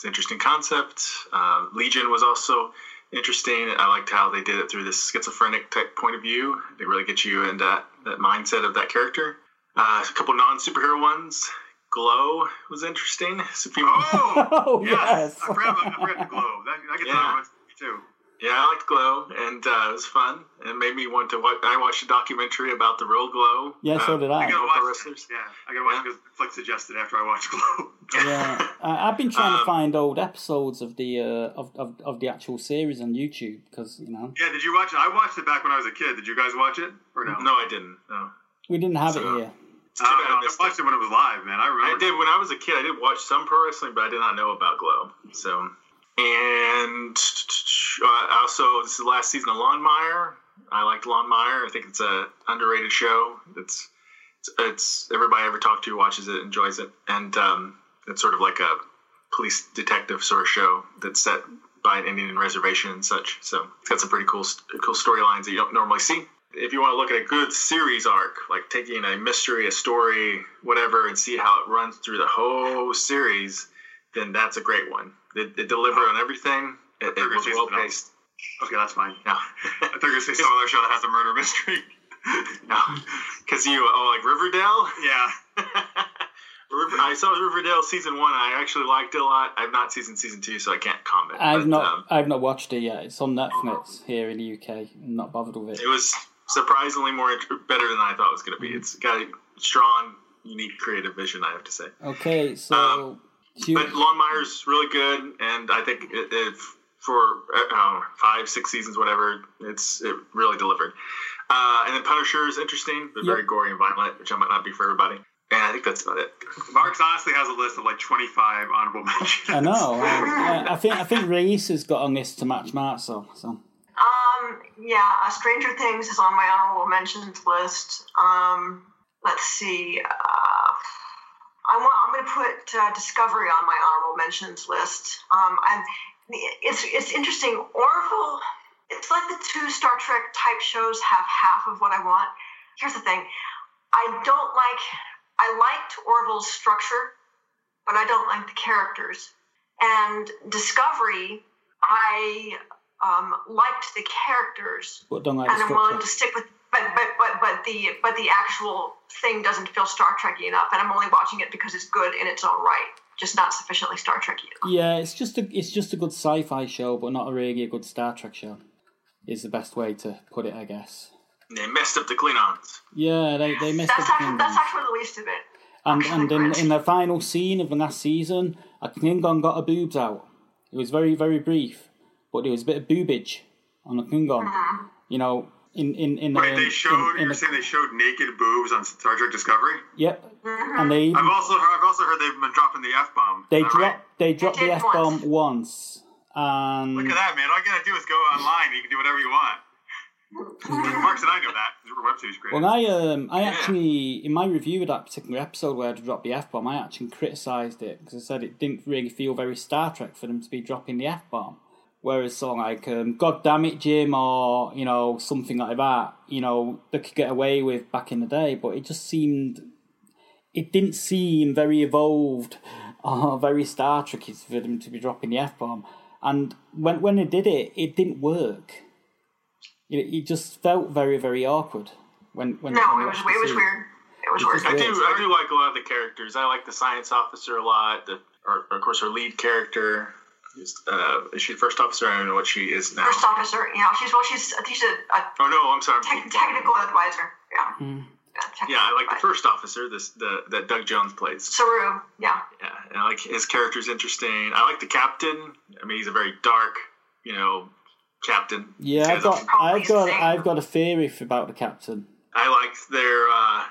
It's an interesting concept. Uh, Legion was also interesting. I liked how they did it through this schizophrenic type point of view. They really get you in that, that mindset of that character. Uh, a couple non superhero ones. Glow was interesting. It's a few- *laughs* Oh, Oh yes. yes. I forgot, about, I forgot the globe. That, I get Yeah. that too. Yeah, I liked Glow, and uh, it was fun. It made me want to watch. I watched a documentary about the real Glow. Yeah, so uh, did I. I gotta Local watch. wrestlers. Yeah, I gotta watch because Flick suggested after I watched Glow. *laughs* yeah, I- I've been trying to Um, find old episodes of the uh, of, of of the actual series on YouTube because you know yeah, did you watch it? I watched it back when I was a kid. Did you guys watch it or no? No, I didn't. No. we didn't have it So- here. Uh, I I watched it. it when it was live, man. I remember. I did when I was a kid. I did watch some pro wrestling, but I did not know about Glow. So, and uh, also this is the last season of Longmire. I liked Longmire. I think it's a underrated show. It's it's, it's everybody I ever talked to watches it, enjoys it, and um, it's sort of like a police detective sort of show that's set by an Indian reservation and such. So it's got some pretty cool cool storylines that you don't normally see. If you want to look at a good series arc, like taking a mystery, a story, whatever, and see how it runs through the whole series, then that's a great one. They, they deliver on everything. It, it They're gonna was well paced. Okay, that's fine. No, I thought you were gonna say some other show that has a murder mystery. *laughs* no, because you oh like Riverdale. yeah. *laughs* River, I saw Riverdale season one. I actually liked it a lot. I've not seen season two, so I can't comment. I've but, not Um, I've not watched it yet. It's on Netflix here in the UK. I'm not bothered with it. it was surprisingly more better than I thought it was going to be. It's got a strong, unique, creative vision. I have to say. Okay, so Um, you- But Longmire's really good, and I think it, it, for uh, I don't know, five, six seasons, whatever, it's it really delivered. Uh, and then Punisher is interesting, but very Yep. gory and violent, which I might not be for everybody. And I think that's about it. Marks honestly has a list of like 25 honorable *laughs* mentions. I know. I, I think I think Reese has got on this to match Mark. So so Um, yeah, uh, Stranger Things is on my honorable mentions list. Um, let's see. Uh, I want. I'm going to put uh, Discovery on my honorable mentions list. Um, I'm. It's it's interesting. Orville. It's like the two Star Trek type shows have half of what I want. Here's the thing. I don't like. I liked Orville's structure, but I don't like the characters. And Discovery, I um, liked the characters, but don't like and I'm willing to stick with. But but but but the but the actual thing doesn't feel Star Trekky enough, and I'm only watching it because it's good in its own right, just not sufficiently Star Trekky enough. Yeah, it's just a it's just a good sci-fi show, but not a really a good Star Trek show. Is the best way to put it, I guess. They messed up the Klingons. Yeah, they they missed That's the actually that's Klingons. actually the least of it. And actually and in, in the final scene of the last season, a Klingon got her boobs out. It was very very brief, but there was a bit of boobage on the Klingon. Mm-hmm. You know, in in in the Wait, they showed. in, in you're the, saying they showed naked boobs on Star Trek Discovery? Yep, Mm-hmm. and they even I've also heard, I've also heard they've been dropping the f bomb. they right? dropped they dropped the f bomb once, and Look at that, man! All you gotta do is go online. You can do whatever you want. *laughs* Marks and I know that. We're web series creators. Well, I um, I actually in my review of that particular episode where I had dropped the f bomb, I actually criticised it because I said it didn't really feel very Star Trek for them to be dropping the f bomb. Whereas sort of like um, "God damn it, Jim" or you know something like that, you know they could get away with back in the day, but it just seemed it didn't seem very evolved *laughs* or very Star Trek for them to be dropping the f bomb. And when when they did it, it didn't work. It, it just felt very very awkward when when No, when it was watched it was weird. It It was Which I do. weird. I do like a lot of the characters. I like the science officer a lot. The, or, of course, her lead character. Is, uh, is she the first officer? I don't know what she is now. First officer, you know, she's well, she's she's a, a Oh no, I'm sorry. tech, technical advisor. Yeah. Mm. Yeah, Yeah, I like the first officer. This the that Doug Jones plays. Saru. Yeah. Yeah, and I like his character's interesting. I like the captain. I mean, he's a very dark, you know, captain. Yeah, I've got, I've got. I've got a theory about the captain. I liked their, uh,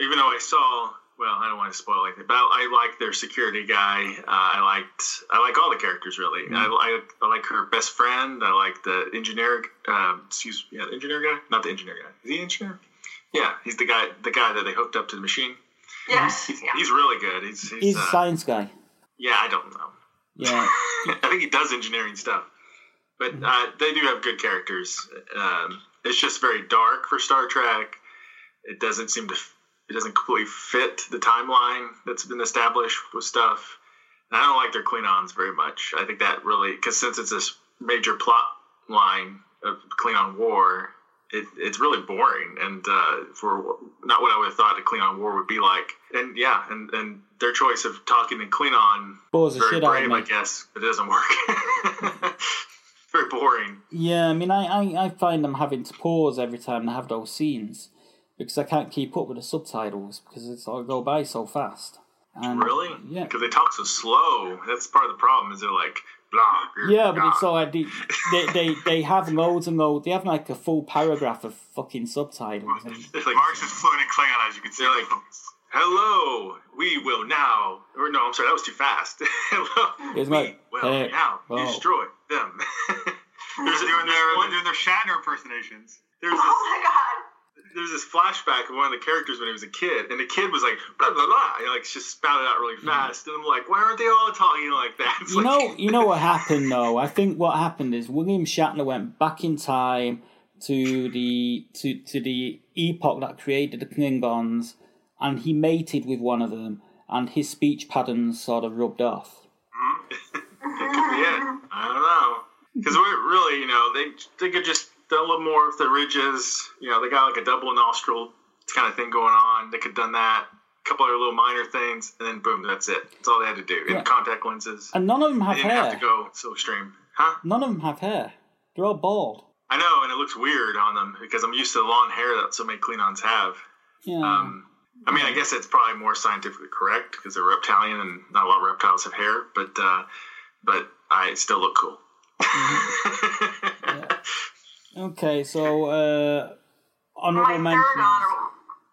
even though I saw, well, I don't want to spoil anything, but I, I like their security guy. Uh, I liked, I like all the characters really. I, I, I like her best friend. I like the engineer, uh, excuse, yeah, the engineer guy, not the engineer guy. Is he engineer? Yeah, he's the guy, the guy that they hooked up to the machine. Yes. He's, Yeah. he's really good. He's, he's, He's a uh, science guy. yeah, I don't know. Yeah, *laughs* I think he does engineering stuff. But uh, they do have good characters. Um, it's just very dark for Star Trek. It doesn't seem to. It doesn't completely fit the timeline that's been established with stuff. And I don't like their Klingons very much. I think that really, because since it's this major plot line of Klingon War, it, it's really boring and uh, for not what I would have thought a Klingon War would be like. And yeah, and, and their choice of talking in Klingon the very shit brave. I guess, but it doesn't work. *laughs* very boring. Yeah, I mean, I, I, I find I'm having to pause every time they have those scenes because I can't keep up with the subtitles because it's all go by so fast. And, Really? Yeah. Because they talk so slow. That's part of the problem. Is they're like blah. Yeah, but blah. it's all like they, they, they, they have loads and loads. They have like a full paragraph of fucking subtitles. And, It's *laughs* like, Mark's is fluent in Klingon, as you can see. They're like, hello, we will now. Or no, I'm sorry, that was too fast. *laughs* hello, It's we like, will hey, now whoa. destroy them. *laughs* there's, they're doing their, there's, one, they're doing their Shatner impersonations. there's oh this Oh my god. There's this flashback of one of the characters when he was a kid, and the kid was like blah blah blah, and like just spouted out really mm. fast, and I'm like, why aren't they all talking like that? *laughs* It's you like, know, you know what *laughs* happened though. I think what happened is William Shatner went back in time to the to to the epoch that created the Klingons, and he mated with one of them, and his speech patterns sort of rubbed off. Mm-hmm. *laughs* That could be it. I don't know. Because we're really, you know, they they could just do a little more of the ridges. You know, they got like a double nostril kind of thing going on. They could have done that. A couple other little minor things, and then boom, that's it. That's all they had to do. Yeah. And contact lenses. And none of them They have didn't hair. have to go so extreme, huh? None of them have hair. They're all bald. I know, and it looks weird on them because I'm used to the long hair that so many Klingons have. Yeah. Um, I mean, I guess it's probably more scientifically correct because they're reptilian and not a lot of reptiles have hair, but uh, but I still look cool. *laughs* okay, so uh, My honorable third honorable,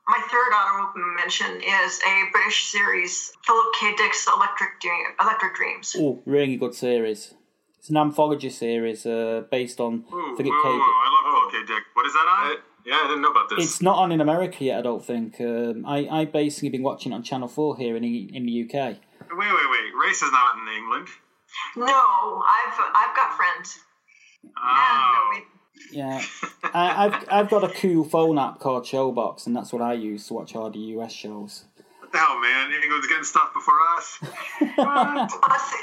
my third honorable mention is a British series, Philip K. Dick's Electric Dream, Electric Dreams. Oh, really good series. It's an anthology series uh, based on Ooh, Philip whoa, K. whoa, Dick. I love Philip K. Dick. What is that on? I, yeah, I didn't know about this. It's not on in America yet, I don't think. Um, I I basically been watching it on Channel Four here in the, in the UK. Wait, wait, wait. Race is not in England. No, I've I've got friends. Oh. And we, Yeah, I, I've I've got a cool phone app called Showbox, and that's what I use to watch all the US shows. What the hell, man? England's getting stuff before us. *laughs* plus,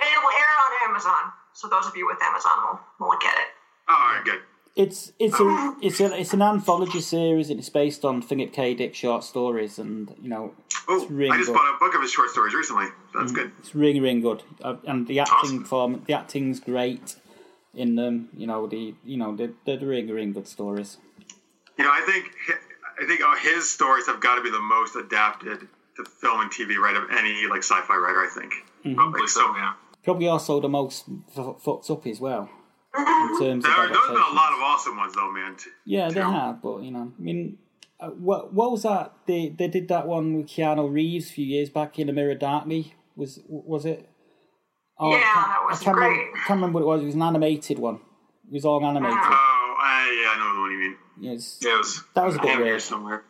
it'll air on Amazon, so those of you with Amazon will, will get it. Oh, all right, good. It's it's a it's a it's an anthology series, and it's based on Philip K. Dick short stories, and you know Oh, really I just good. bought a book of his short stories recently. So that's good. It's really, really good, uh, and the acting Awesome. form, the acting's great in them. You know the, you know they're, they're really, really good stories. You know, I think I think uh, his stories have got to be the most adapted to film and TV, right? Of any like sci-fi writer, I think. Mm-hmm. Probably so, yeah. Probably also the most f- fucked up as well in terms of There, those have been a lot of awesome ones, though, man. Yeah, they too. have, but you know, I mean, uh, what what was that? They they did that one with Keanu Reeves a few years back in The Mirror Darkly. Was was it? Oh, I Yeah, can't- that was I great. Remember, can't remember what it was. It was an animated one. It was all animated. Oh, I, yeah, I know one you mean. Yes, Yeah, was. that was a I bit weird. somewhere.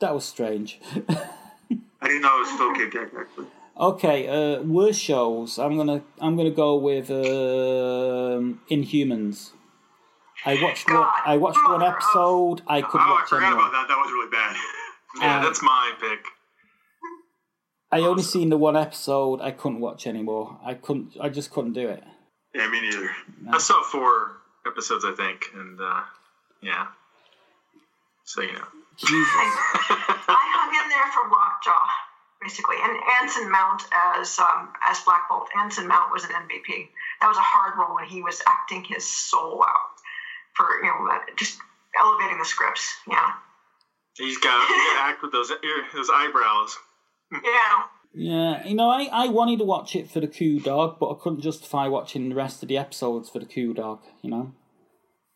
That was strange. I didn't know it was still K. Dick actually. Okay, uh, worst shows. I'm gonna I'm gonna go with um, Inhumans. I watched one. I watched one episode. I couldn't Oh, I watch forgot anymore. about that. That was really bad. *laughs* Yeah, Um, that's my pick. I only seen the one episode. I couldn't watch anymore. I couldn't. I just couldn't do it. yeah, me neither. I saw four episodes, I think, and uh, yeah. So you know. Jesus. I hung in there for Lockjaw, basically, and Anson Mount as um, as Black Bolt. Anson Mount was an MVP. That was a hard role, and he was acting his soul out for you know just elevating the scripts. Yeah, He's got, to act with those those eyebrows. Yeah. Yeah, you know, I, I wanted to watch it for the Coup Dog, but I couldn't justify watching the rest of the episodes for the Coup Dog, you know?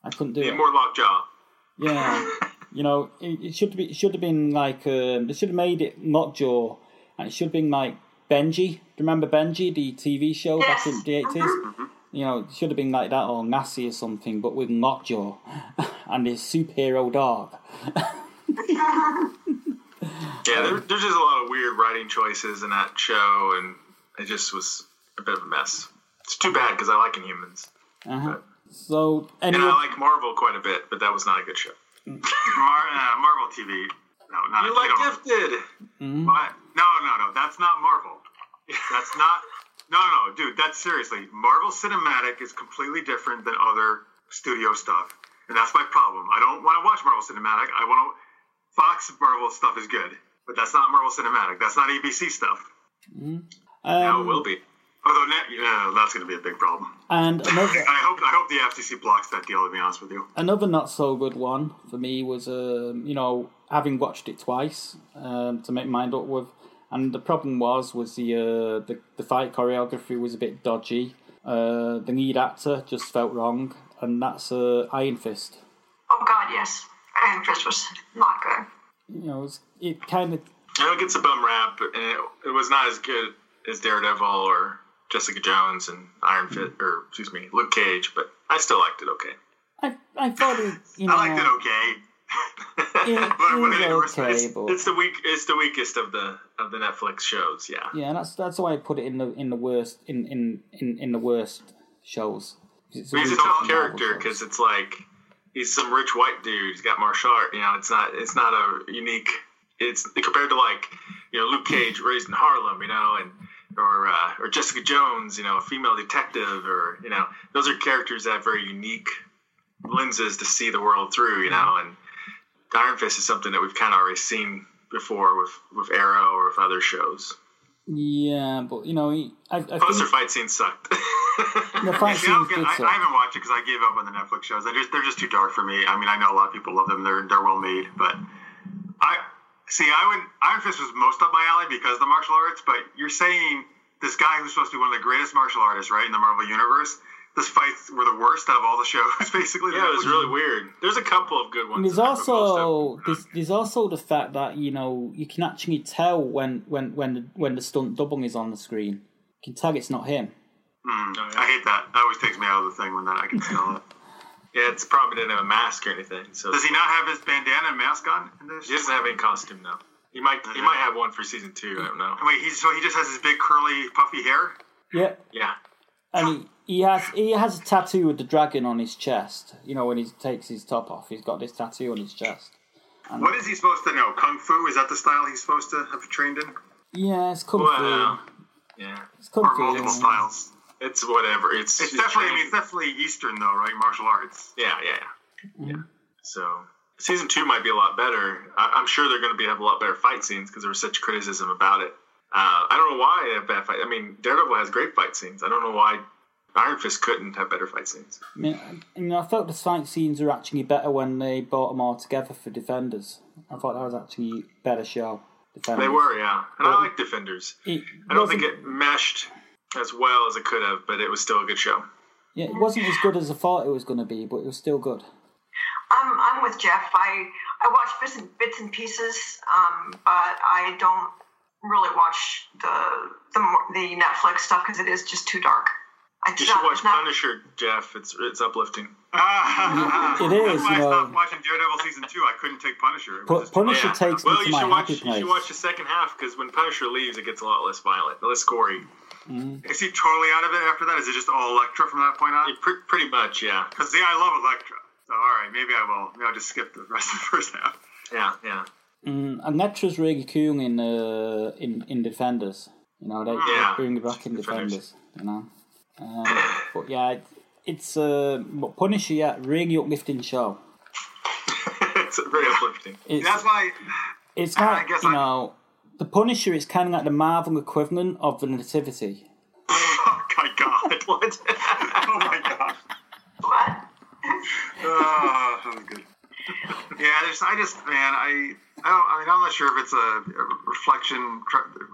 I couldn't do Yeah, it. more lockjaw. Yeah. *laughs* you know, it, it should be it should have been like um, they should have made it Lockjaw and it should have been like Benji. Do you remember Benji, the TV show back in the 80s? You know, it should have been like that or Lassie or something, but with Lockjaw *laughs* and his superhero dog. *laughs* Yeah, there, there's just a lot of weird writing choices in that show, and it just was a bit of a mess. It's too bad because I like Inhumans. Uh-huh. So, And anyway, I like Marvel quite a bit, but that was not a good show. *laughs* Mar- uh, Marvel TV. No, not You like don't- Gifted. What? No, no, no. That's not Marvel. That's not. No, no, dude. That's seriously. Marvel Cinematic is completely different than other studio stuff, and that's my problem. I don't want to watch Marvel Cinematic. I want to. Fox Marvel stuff is good, but that's not Marvel Cinematic. That's not ABC stuff. Now it um, will be. Although, net, yeah, that's going to be a big problem. and *laughs* another I hope. I hope the FTC blocks that deal. To be honest with you. another not so good one for me was um, you know having watched it twice um, to make mind up with and the problem was was the uh, the, the fight choreography was a bit dodgy uh, the lead actor just felt wrong and that's uh, Iron Fist Oh God, yes. Iron Fist was not good. you know it's, it kind of I know it gets a bum rap, and it, it was not as good as Daredevil or Jessica Jones and Iron Fist, mm-hmm. or excuse me, Luke Cage, but I still liked it okay. I, I thought it you know *laughs* I liked it okay. it, *laughs* But when it it was okay It's, but it's the weak. It's the weakest of the of the Netflix shows. Yeah. yeah that's that's why I put it in the in the worst in in in, in the worst shows it's But he's a weak tough character because it's like he's some rich white dude. He's got martial art. You know, it's not it's not a unique. It's compared to like you know Luke Cage raised in Harlem. You know, and or uh, or Jessica Jones. You know, a female detective. Or you know, those are characters that have very unique lenses to see the world through. You know, and Iron Fist is something that we've kind of already seen before with with Arrow or with other shows. yeah but you know I, I Plus, their think fight scenes sucked. *laughs* the *laughs* fight See, I, don't scenes get, I, suck. I haven't watched it because I gave up on the Netflix shows. They're just, they're just too dark for me. I mean, I know a lot of people love them. They're they're well made, but I see. I would Iron Fist was most up my alley because of the martial arts. But you're saying this guy who's supposed to be one of the greatest martial artists, right, in the Marvel universe, this fights were the worst out of all the shows, *laughs* basically. yeah, it was really weird. There's a couple of good ones. And there's in there, but most of also there's, there's also the fact that you know you can actually tell when when when the, when the stunt double is on the screen. You can tell it's not him. Mm, Oh, yeah. I hate that. That always takes me out of the thing when that I can tell it. *laughs* Yeah, it's probably didn't have a mask or anything. So Does he not have his bandana and mask on in this? he doesn't have any costume now. He might he might have one for season two. I don't know. Wait, he's so he just has his big curly puffy hair. Yeah, Yeah, and he, he has he has a tattoo with the dragon on his chest. You know when he takes his top off, he's got this tattoo on his chest. What is he supposed to know? Kung Fu? Is that the style he's supposed to have trained in? Yeah, it's kung Well, fu. yeah, It's kung Or fu. multiple styles? It's whatever. It's It's it's definitely. I mean, it's definitely Eastern though, right? Martial arts. yeah, yeah, yeah. yeah. So season two might be a lot better. I, I'm sure they're going to be have a lot better fight scenes because there was such criticism about it. Uh, I don't know why they have bad fight. I mean, Daredevil has great fight scenes. I don't know why Iron Fist couldn't have better fight scenes. I mean, I, you know, I felt the fight scenes were actually better when they brought them all together for Defenders. I thought that was actually better show. Defenders. They were, yeah. And I like Defenders. I don't wasn't- think it meshed as well as it could have, but it was still a good show. Yeah, it wasn't as good as I thought it was going to be, but it was still good. I'm I'm with Jeff. I I watch bits and bits and pieces, um, but I don't really watch the the the Netflix stuff because it is just too dark. It's You not, should watch not, Punisher, Jeff. It's it's uplifting. *laughs* It is, That's why you I stopped watching Daredevil season two. I couldn't take Punisher. It was Pu- just too Punisher much. takes Well, me to you my should watch happy you should watch the second half because when Punisher leaves, it gets a lot less violent, less gory. Is he totally out of it after that? Is it just all Elektra from that point on? Yeah, pre- pretty much, yeah, Because yeah, I love Elektra. So all right, maybe I will. Maybe I'll just skip the rest of the first half. yeah, yeah. Mm, and Elektra's really cool in uh, in in Defenders. You know, they, Yeah. they bring it back in Defenders. Defenders. You know, um, but yeah, it, it's uh, but Punisher, yeah, really uplifting show. *laughs* it's very uplifting. It's That's why. it's I not guess you I- know the Punisher is kind of like the Marvel equivalent of the Nativity. Oh *laughs* my god! *laughs* What? oh my god! What? Oh, that was good. Yeah, there's. I just, man, I, I don't. I mean, I'm not sure if it's a, a reflection.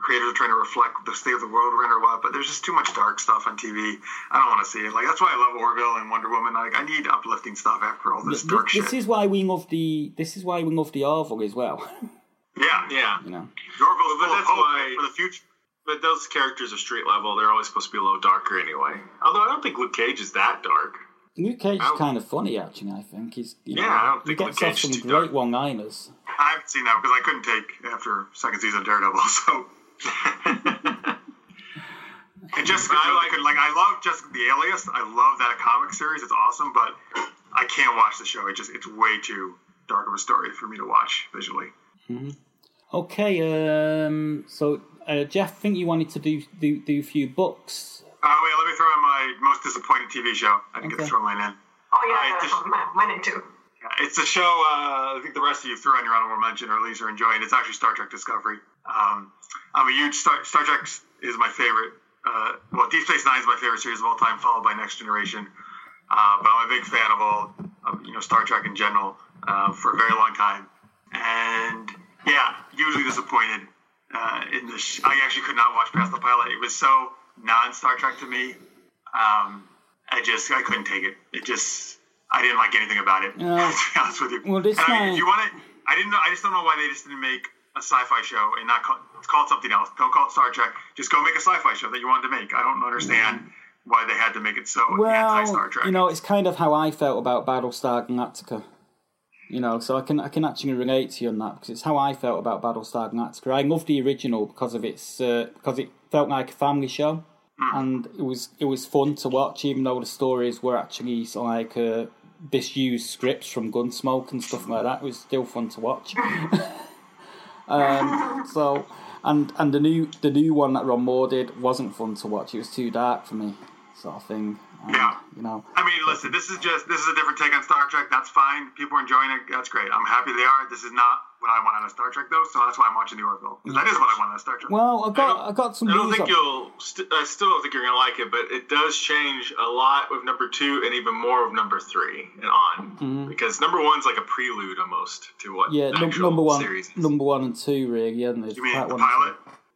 Creators are trying to reflect the state of the world we're in or what. But there's just too much dark stuff on TV. I don't want to see it. Like that's why I love Orville and Wonder Woman. Like I need uplifting stuff after all this Th- dark This shit. is why we love the. This is why we love the Orville as well. *laughs* yeah, Yeah. you know. Orville's But full of that's hope why- for the future. But those characters are street level. They're always supposed to be a little darker anyway. Although I don't think Luke Cage is that dark. Luke Cage is oh. kind of funny, actually. I think he's. You know, Yeah, I don't he think gets Luke off Cage some too great one-liners. I haven't seen that because I couldn't take after second season of Daredevil. *laughs* So. And Jessica I Jones, I like- could like. I love Jessica the Alias. I love that comic series. It's awesome, but I can't watch the show. It just it's way too dark of a story for me to watch visually. Mm-hmm. Okay, um, so uh, Jeff, I think you wanted to do do, do a few books. Oh wait, let me throw in my most disappointing TV show. I didn't get to throw mine in. Oh yeah, Alright, that's my, mine in too. Yeah, It's a show uh, I think the rest of you threw on your honorable mention, or at least are enjoying. It's actually Star Trek Discovery. Um, I'm a huge Star, Star Trek is my favorite. Uh, well, Deep Space Nine is my favorite series of all time, followed by Next Generation. Uh, but I'm a big fan of all, of, you know, Star Trek in general uh, for a very long time. And yeah, hugely disappointed uh, in the. Sh- I actually could not watch past the pilot. It was so non Star Trek to me. Um, I just I couldn't take it. It just I didn't like anything about it. Yeah. *laughs* to be honest with you. Well, this And I mean, if you want it, I didn't know. I just don't know why they just didn't make a sci-fi show and not call, call it something else. Don't call it Star Trek. Just go make a sci-fi show that you wanted to make. I don't understand why they had to make it so well, anti-Star Well, Trek. you know, it's kind of how I felt about Battlestar Galactica. You know, so I can I can actually relate to you on that because it's how I felt about Battlestar Galactica. I loved the original because of its uh, because it felt like a family show, and it was it was fun to watch, even though the stories were actually sort of like uh, disused scripts from Gunsmoke and stuff like that. It was still fun to watch. *laughs* um, so, and and the new the new one that Ron Moore did wasn't fun to watch. It was too dark for me, sort of thing. And, Yeah. you know. I mean, listen, this is just this is a different take on Star Trek. That's fine. People are enjoying it. That's great. I'm happy they are. This is not what I want out of Star Trek, though. So that's why I'm watching the. 'Cause That is what I want out of Star Trek. Well, I I got don't- I got some I don't think up- you'll. St- I still don't think you're gonna like it, but it does change a lot with number two and even more with number three and on. Mm-hmm. Because number one's like a prelude almost to what yeah, the num- number one, series is. number one and two, really, isn't it? you mean the one and two. pilot?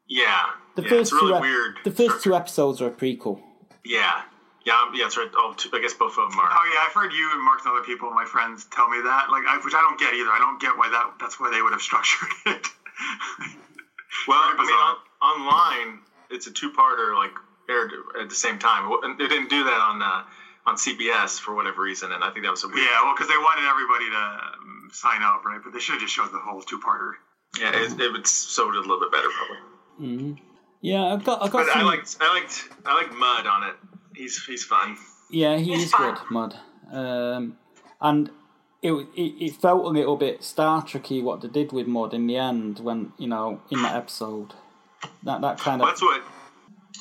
yeah, The yeah, first it's really two, weird. the first two episodes are a prequel. Yeah, yeah, um, yeah. That's right. Oh, two, I guess both of them are. Oh yeah, I've heard you and Mark and other people, my friends, tell me that. Like, I, which I don't get either. I don't get why that. That's why they would have *laughs* structured it. Well, Very I mean, on, online, it's a two-parter, like aired at the same time. And They didn't do that on uh, on CBS for whatever reason, and I think that was a weird. yeah, well, because they wanted everybody to um, sign up, right? But they should have just showed the whole two-parter. Yeah, it, it would sold it a little bit better, probably. Yeah, I got I got But I liked, I liked, I liked Mudd on it. He's he's fun. yeah, he It's is fun. good, Mudd. Um, and it, it it felt a little bit Star Trekky what they did with Mudd in the end when you know in that episode. That that kind of Well, that's what.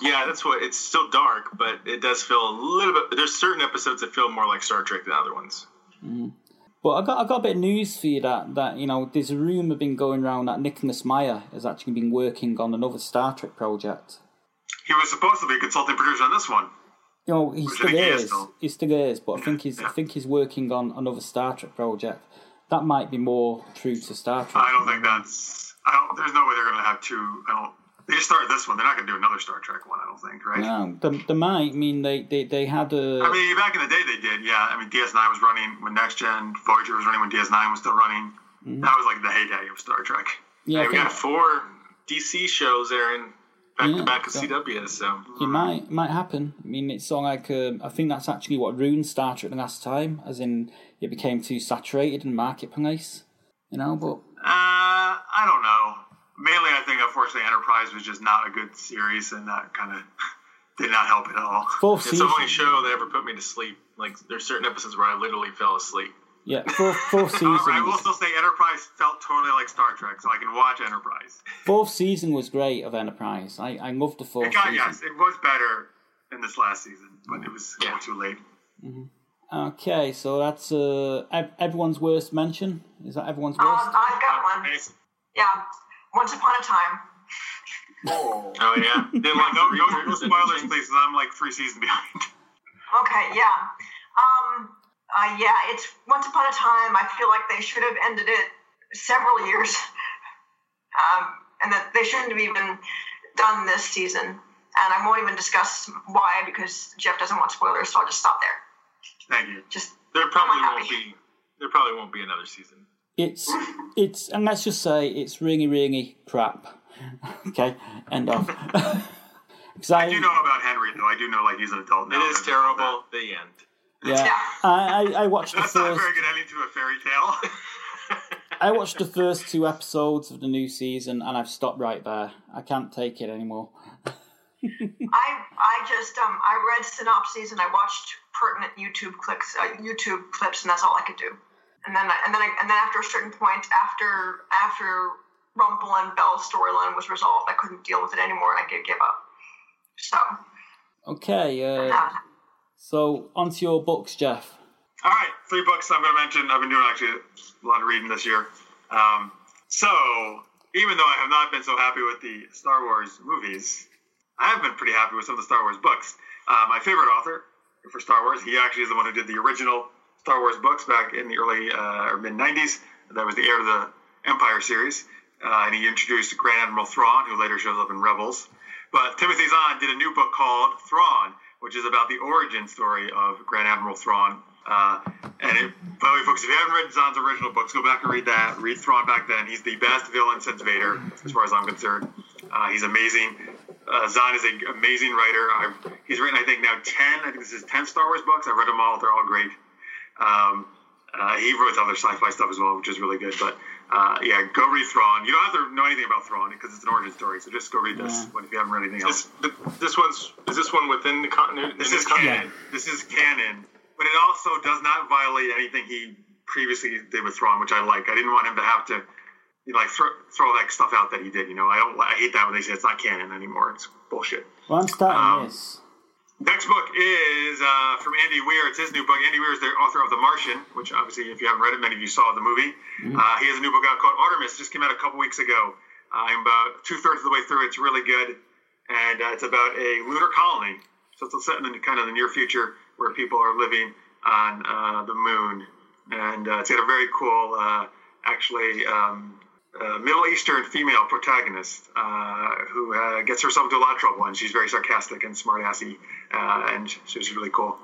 Yeah, that's what. It's still dark, but it does feel a little bit. There's certain episodes that feel more like Star Trek than other ones. But I got I got a bit of news for you that, that you know there's a rumor been going around that Nicholas Meyer has actually been working on another Star Trek project. He was supposed to be a consulting producer on this one. You know he still is is. still. He still is, but I think he's I think he's working on another Star Trek project. That might be more true to Star Trek. I don't think that's. I don't. There's no way they're going to have two. I don't. They just started this one. They're not going to do another Star Trek one. I don't think. Right. No, they, they might. I mean, they, they, they had a. I mean, back in the day, they did. Yeah. I mean, DS9 was running when Next Gen. Voyager was running when DS9 was still running. Mm-hmm. That was like the heyday of Star Trek. yeah, Hey, we got four DC shows, Aaron, back Yeah, to back of CW. So it might it might happen. I mean, it's of like um, I think that's actually what ruined Star Trek the last time, as in it became too saturated in marketplace. You know, but Uh, I don't know. Mainly, I think unfortunately, Enterprise was just not a good series, and that kind of *laughs* did not help at all. fourth it's season. the only show that ever put me to sleep. Like there's certain episodes where I literally fell asleep. Yeah, fourth, fourth season. However, I will was- still say Enterprise felt totally like Star Trek, so I can watch Enterprise. Fourth season was great of Enterprise. I, I loved the fourth It got, season. yes, it was better in this last season, but it was Yeah. too late. Okay, so that's uh, everyone's worst mention. Is that everyone's Um, worst? I've got one. Yeah. Once upon a time. Oh yeah. *laughs* Didn't like no, the no, reboots no and spoilers, things? please. 'cause I'm like three seasons behind. Okay, yeah. Um, uh, yeah, it's Once Upon a Time. I feel like they should have ended it several years. *laughs* Um, and that they shouldn't have even done this season. And I won't even discuss why because Jeff doesn't want spoilers, so I'll just stop there. Thank you. Just There probably won't be. There probably won't be another season. It's it's and let's just say it's ringy ringy crap. *laughs* okay, end of. *laughs* Because I, I do know about Henry, though. I do know like he's an adult now. It is terrible. The end. Yeah, Yeah. I, I watched the That's not a first. very good ending to a fairy tale. *laughs* I watched the *laughs* first two episodes of the new season, and I've stopped right there. I can't take it anymore. *laughs* I I just um I read synopses and I watched pertinent YouTube clicks uh, YouTube clips and that's all I could do. And then I, and then I, and then after a certain point after after Rumple and Belle's storyline was resolved, I couldn't deal with it anymore and I gave, give up. So Okay, uh, uh, so onto your books, Jeff. All right, three books I'm going to mention. I've been doing actually a lot of reading this year. Um, so, even though I have not been so happy with the Star Wars movies, I have been pretty happy with some of the Star Wars books. Uh, my favorite author for Star Wars, he actually is the one who did the original Star Wars books back in the early uh, or mid 90s. That was the heir to the Empire series. Uh, and he introduced Grand Admiral Thrawn, who later shows up in Rebels. But Timothy Zahn did a new book called Thrawn, which is about the origin story of Grand Admiral Thrawn. Uh, and it, by the way, folks, if you haven't read Zahn's original books, go back and read that. Read Thrawn back then. He's the best villain since Vader, as far as I'm concerned. Uh, he's amazing. Uh, Zahn is an amazing writer. I've, he's written, I think, now 10, I think this is 10 Star Wars books. I've read them all. They're all great. Um, uh, he wrote other sci-fi stuff as well, which is really good. But uh, yeah, go read Thrawn. You don't have to know anything about Thrawn because it's an origin story. So just go read this Yeah. when if you haven't read anything else. This, this one's is this one within the continuity? This is canon. This is canon, but it also does not violate anything he previously did with Thrawn, which I like. I didn't want him to have to you know, like throw, throw that stuff out that he did. You know, I don't. I hate that when they say it's not canon anymore. It's bullshit. Well, I'm starting Um, this. Next book is uh, from Andy Weir. It's his new book. Andy Weir is the author of The Martian, which obviously, if you haven't read it, many of you saw the movie. Uh, he has a new book out called Artemis. Just came out a couple weeks ago. Uh, I'm about two thirds of the way through. It's really good, and uh, it's about a lunar colony. So it's set in the kind of the near future where people are living on uh, the moon, and uh, it's got a very cool, uh, actually. Um, uh, Middle Eastern female protagonist uh, who uh, gets herself into a lot of trouble, and she's very sarcastic and smartassy, uh, and she's really cool.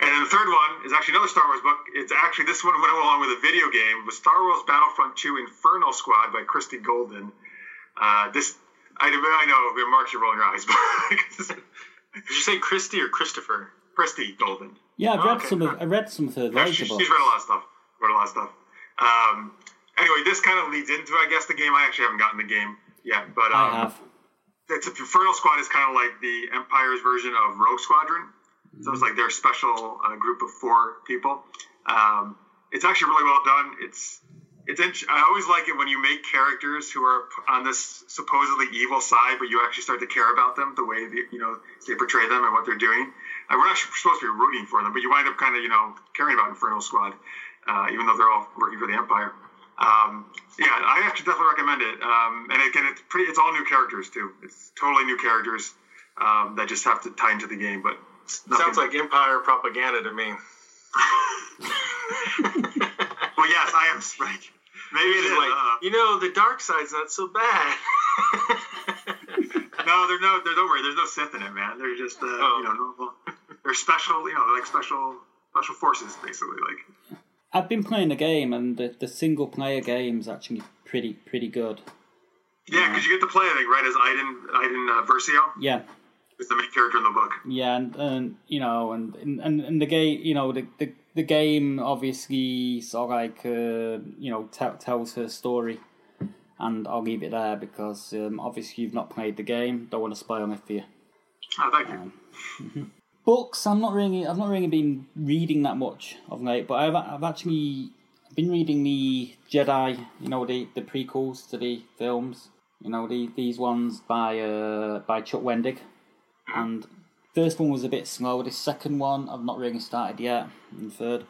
And then the third one is actually another Star Wars book. It's actually this one went along with a video game. It was Star Wars Battlefront 2 Inferno Squad by Christie Golden. Uh, this I, I know, Mark, you're rolling your eyes, *laughs* but Did you say Christie or Christopher? Christie Golden. Yeah, I've oh, read okay. some of I read some of her Yeah, she, she's read a lot of stuff. Read a lot of stuff. Um, anyway, this kind of leads into, I guess, the game. I actually haven't gotten the game yet, but um, I have. it's Inferno Squad is kind of like the Empire's version of Rogue Squadron. So it's like their special uh, group of four people. Um, it's actually really well done. It's it's int- I always like it when you make characters who are on this supposedly evil side, but you actually start to care about them the way you know they portray them and what they're doing. Uh, we're not supposed to be rooting for them, but you wind up kind of you know caring about Inferno Squad, uh, even though they're all working for the Empire. Um, yeah, I actually definitely recommend it. Um, and again, it's pretty. It's all new characters too. It's totally new characters um, that just have to tie into the game. But Sounds like Empire propaganda to me. *laughs* Well, yes, I am right. Maybe It's like, uh, you know, the dark side's not so bad. *laughs* no, there's no. There's don't worry. There's no Sith in it, man. They're just uh, Oh. you know normal. They're special. You know, they're like special special forces, basically. Like I've been playing the game, and the, the single player game is actually pretty pretty good. yeah, because you get to play. I think right as Iden Iden uh, Versio Yeah, is the main character in the book. yeah, and, and you know, and and, and the game, you know, the, the the game obviously sort of like uh, you know t- tells her story, and I'll leave it there because um, obviously you've not played the game. Don't want to spoil it for you. Oh, thank you. *laughs* Books, I'm not really, I've not really been reading that much of late, but I've I've actually been reading the Jedi, you know, the the prequels to the films, you know, the these ones by uh by Chuck Wendig, and first one was a bit slow. The second one I've not really started yet, and third,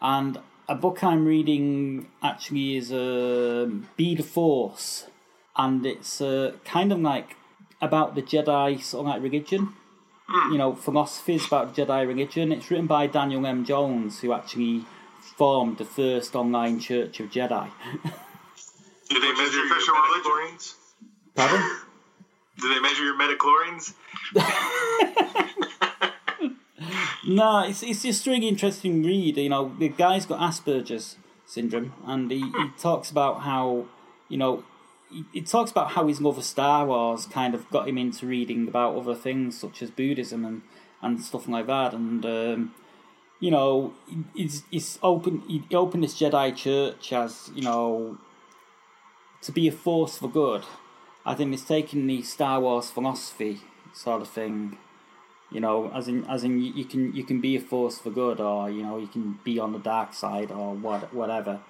and a book I'm reading actually is uh, Be the Force and it's uh, kind of like about the Jedi sort of like religion. Mm. You know, philosophies about the Jedi religion. It's written by Daniel M. Jones, who actually formed the first online Church of Jedi. *laughs* Do they measure the your official religion. midi-chlorians? Pardon? *laughs* Do they measure your midi-chlorians? *laughs* No, it's it's just a really interesting read. You know, the guy's got Asperger's syndrome, and he, he hmm. talks about how, you know, he, talks about how his of Star Wars kind of got him into reading about other things such as Buddhism and, and stuff like that. And um, you know, he's he's open. He opened this Jedi Church as you know to be a force for good. I think it's taking the Star Wars philosophy sort of thing you know, as in as in you can you can be a force for good, or you know you can be on the dark side, or what whatever.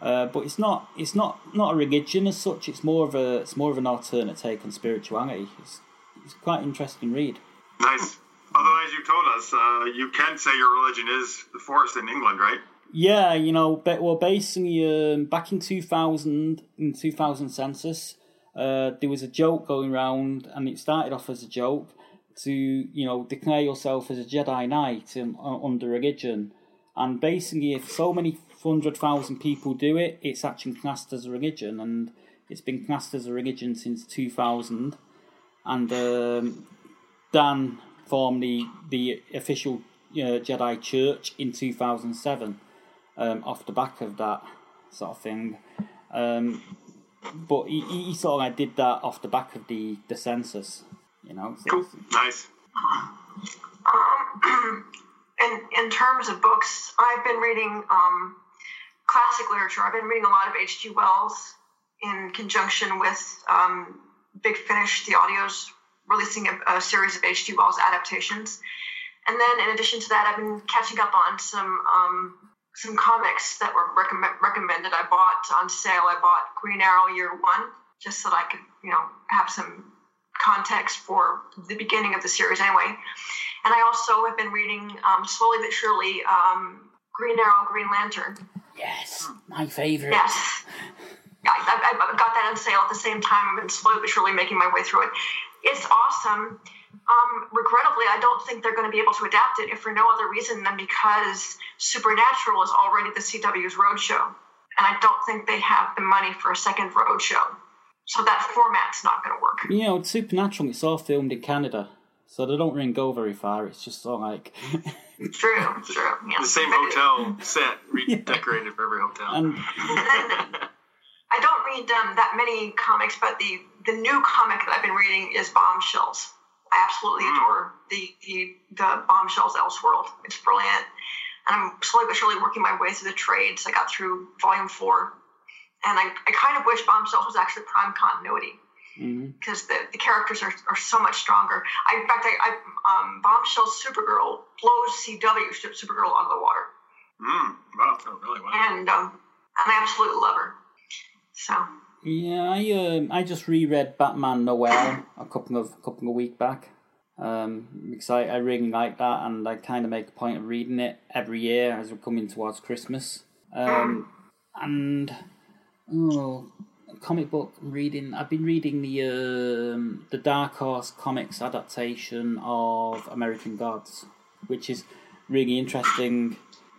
Uh, but it's not it's not not a religion as such. It's more of a it's more of an alternate take on spirituality. It's it's quite interesting read. Nice. Although, as you told us, uh, you can say your religion is the forest in England, right? Yeah, you know, but well, basically, um, back in two thousand in two thousand census, uh, there was a joke going around, and it started off as a joke to you know declare yourself as a Jedi Knight in, uh, under religion, and basically, if so many hundred thousand people do it, it's actually classed as a religion, and it's been classed as a religion since two thousand, and um, Dan formed the the official uh, Jedi Church in two thousand seven, um, off the back of that sort of thing. Um, but he, he he sort of like did that off the back of the, the census, you know. So Cool. Nice. Um, *clears throat* in in terms of books, I've been reading um, classic literature. I've been reading a lot of H.G. Wells in conjunction with um, Big Finish, the audios, releasing a, a series of H.G. Wells adaptations. And then, in addition to that, I've been catching up on some um, some comics that were recommend, recommended. I bought on sale. I bought Green Arrow Year One just so that I could, you know, have some context for the beginning of the series anyway. And I also have been reading um, slowly but surely um, Green Arrow, Green Lantern. yes, my favorite. Yes. Yeah, I, I, I got that on sale at the same time. I've been slowly but surely making my way through it. It's awesome. Um, regrettably, I don't think they're going to be able to adapt it if for no other reason than because Supernatural is already the CW's roadshow. And I don't think they have the money for a second roadshow. So that format's not going to work. You know, it's Supernatural. It's all filmed in Canada, so they don't really go very far. It's just sort of like, *laughs* True, true. Yeah. The same hotel set redecorated for every hotel. and *laughs* I don't read um, that many comics, but the the new comic that I've been reading is Bombshells. I absolutely adore the the the Bombshells Elseworld. It's brilliant, and I'm slowly but surely working my way through the trades. I got through volume four, and I, I kind of wish Bombshells was actually prime continuity Mhm. because the, the characters are, are so much stronger. I, in fact, I, I um, Bombshells Supergirl blows CW Supergirl out of the water, Mm, wow. oh, really? Wow. and um, and I absolutely love her. So. yeah, I um, I just reread Batman Noel a couple of couple of weeks back. Um, because I, I really like that, and I kind of make a point of reading it every year as we're coming towards Christmas. Um, and oh, comic book reading. I've been reading the um, the Dark Horse comics adaptation of American Gods, which is really interesting.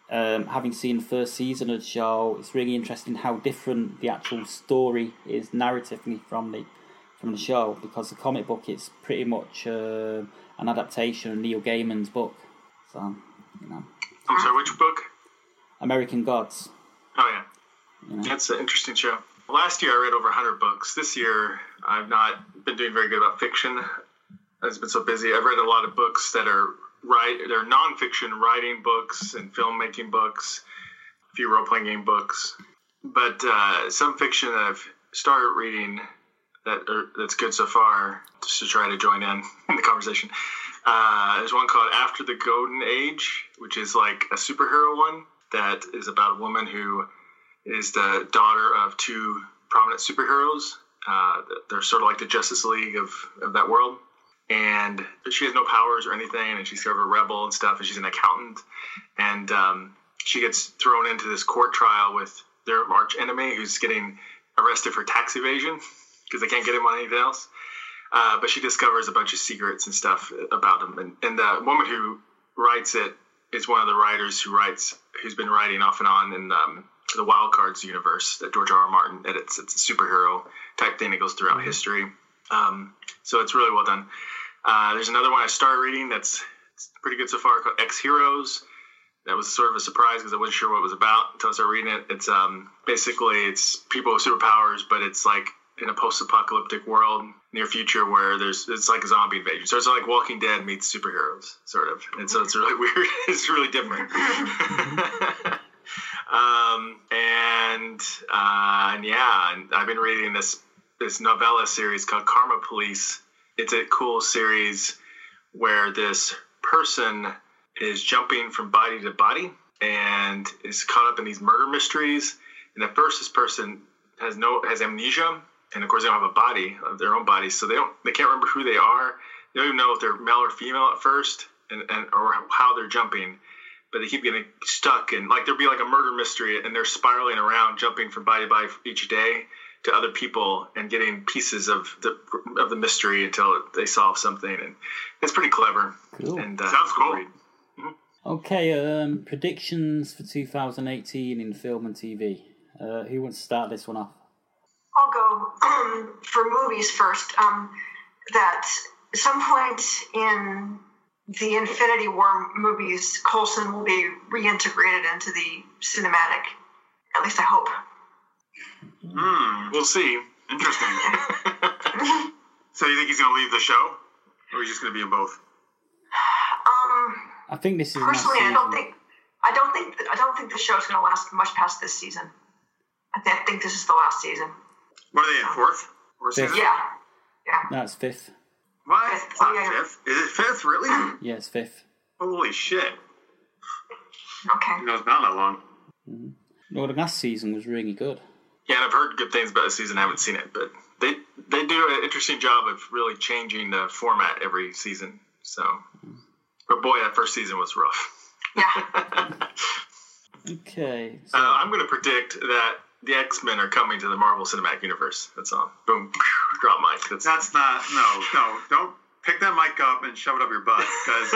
Um, having seen the first season of the show, it's really interesting how different the actual story is narratively from the from the show because the comic book is pretty much uh, an adaptation of Neil Gaiman's book. So you know, I'm sorry, which book? American Gods. Oh, yeah. You know. That's an interesting show. Last year I read over 100 books. This year I've not been doing very good about fiction. I've been so busy. I've read a lot of books that are right. They're nonfiction writing books and filmmaking books, a few role playing game books, but uh, some fiction that I've started reading that are, that's good so far, just to try to join in *laughs* in the conversation. Uh, there's one called After the Golden Age, which is like a superhero one that is about a woman who is the daughter of two prominent superheroes. Uh, they're sort of like the Justice League of, of that world. And she has no powers or anything, and she's sort of a rebel and stuff, and she's an accountant. And um, she gets thrown into this court trial with their arch enemy who's getting arrested for tax evasion because they can't get him on anything else. Uh, but she discovers a bunch of secrets and stuff about him, and, and the woman who writes it is one of the writers who writes who's been writing off and on in um, the Wild Cards universe that George R. R. Martin edits. It's a superhero type thing that goes throughout mm-hmm. history. Um, so it's really well done. Uh, there's another one I started reading that's pretty good so far called Ex Heroes. That was sort of a surprise because I wasn't sure what it was about until I started reading it. It's um, basically it's people with superpowers, but it's like in a post-apocalyptic world near future where there's it's like a zombie invasion. So it's like Walking Dead meets superheroes, sort of. And so it's really *laughs* weird. it's really different. *laughs* um, and uh, and yeah, and I've been reading this this novella series called Karma Police. It's a cool series where this person is jumping from body to body and is caught up in these murder mysteries. And at first, this person has no has amnesia, and of course, they don't have a body of their own body, so they don't they can't remember who they are. They don't even know if they're male or female at first, and, and or how they're jumping. But they keep getting stuck, and like there'll be like a murder mystery, and they're spiraling around, jumping from body to body each day to other people and getting pieces of the of the mystery until they solve something, and it's pretty clever. Cool. And uh, sounds cool. Mm-hmm. Okay, um, predictions for 2018 in film and TV. Uh, who wants to start this one off? I'll go um, for movies first. Um, that some point in the Infinity War movies, Coulson will be reintegrated into the cinematic. At least I hope. Hmm, we'll see. Interesting. *laughs* so you think he's going to leave the show, or he's just going to be in both? Um, I think this is personally. I don't think. I don't think. I don't think the show's going to last much past this season. I, th- I think this is the last season. What are they in fourth? Or fifth. Yeah. Yeah. No, it's fifth. What? It's not yeah. fifth. Is it fifth? Really? *clears throat* yeah, it's fifth. Holy shit. Okay. You know, it's not that long. Mm-hmm. Well, the last season was really good. Yeah, and I've heard good things about the season. I haven't seen it, but they they do an interesting job of really changing the format every season. So, but boy, that first season was rough. Yeah. *laughs* okay. So. Uh, I'm going to predict that the X Men are coming to the Marvel Cinematic Universe. That's all. Boom. Drop mic. That's, that's not. No, no. Don't pick that mic up and shove it up your butt because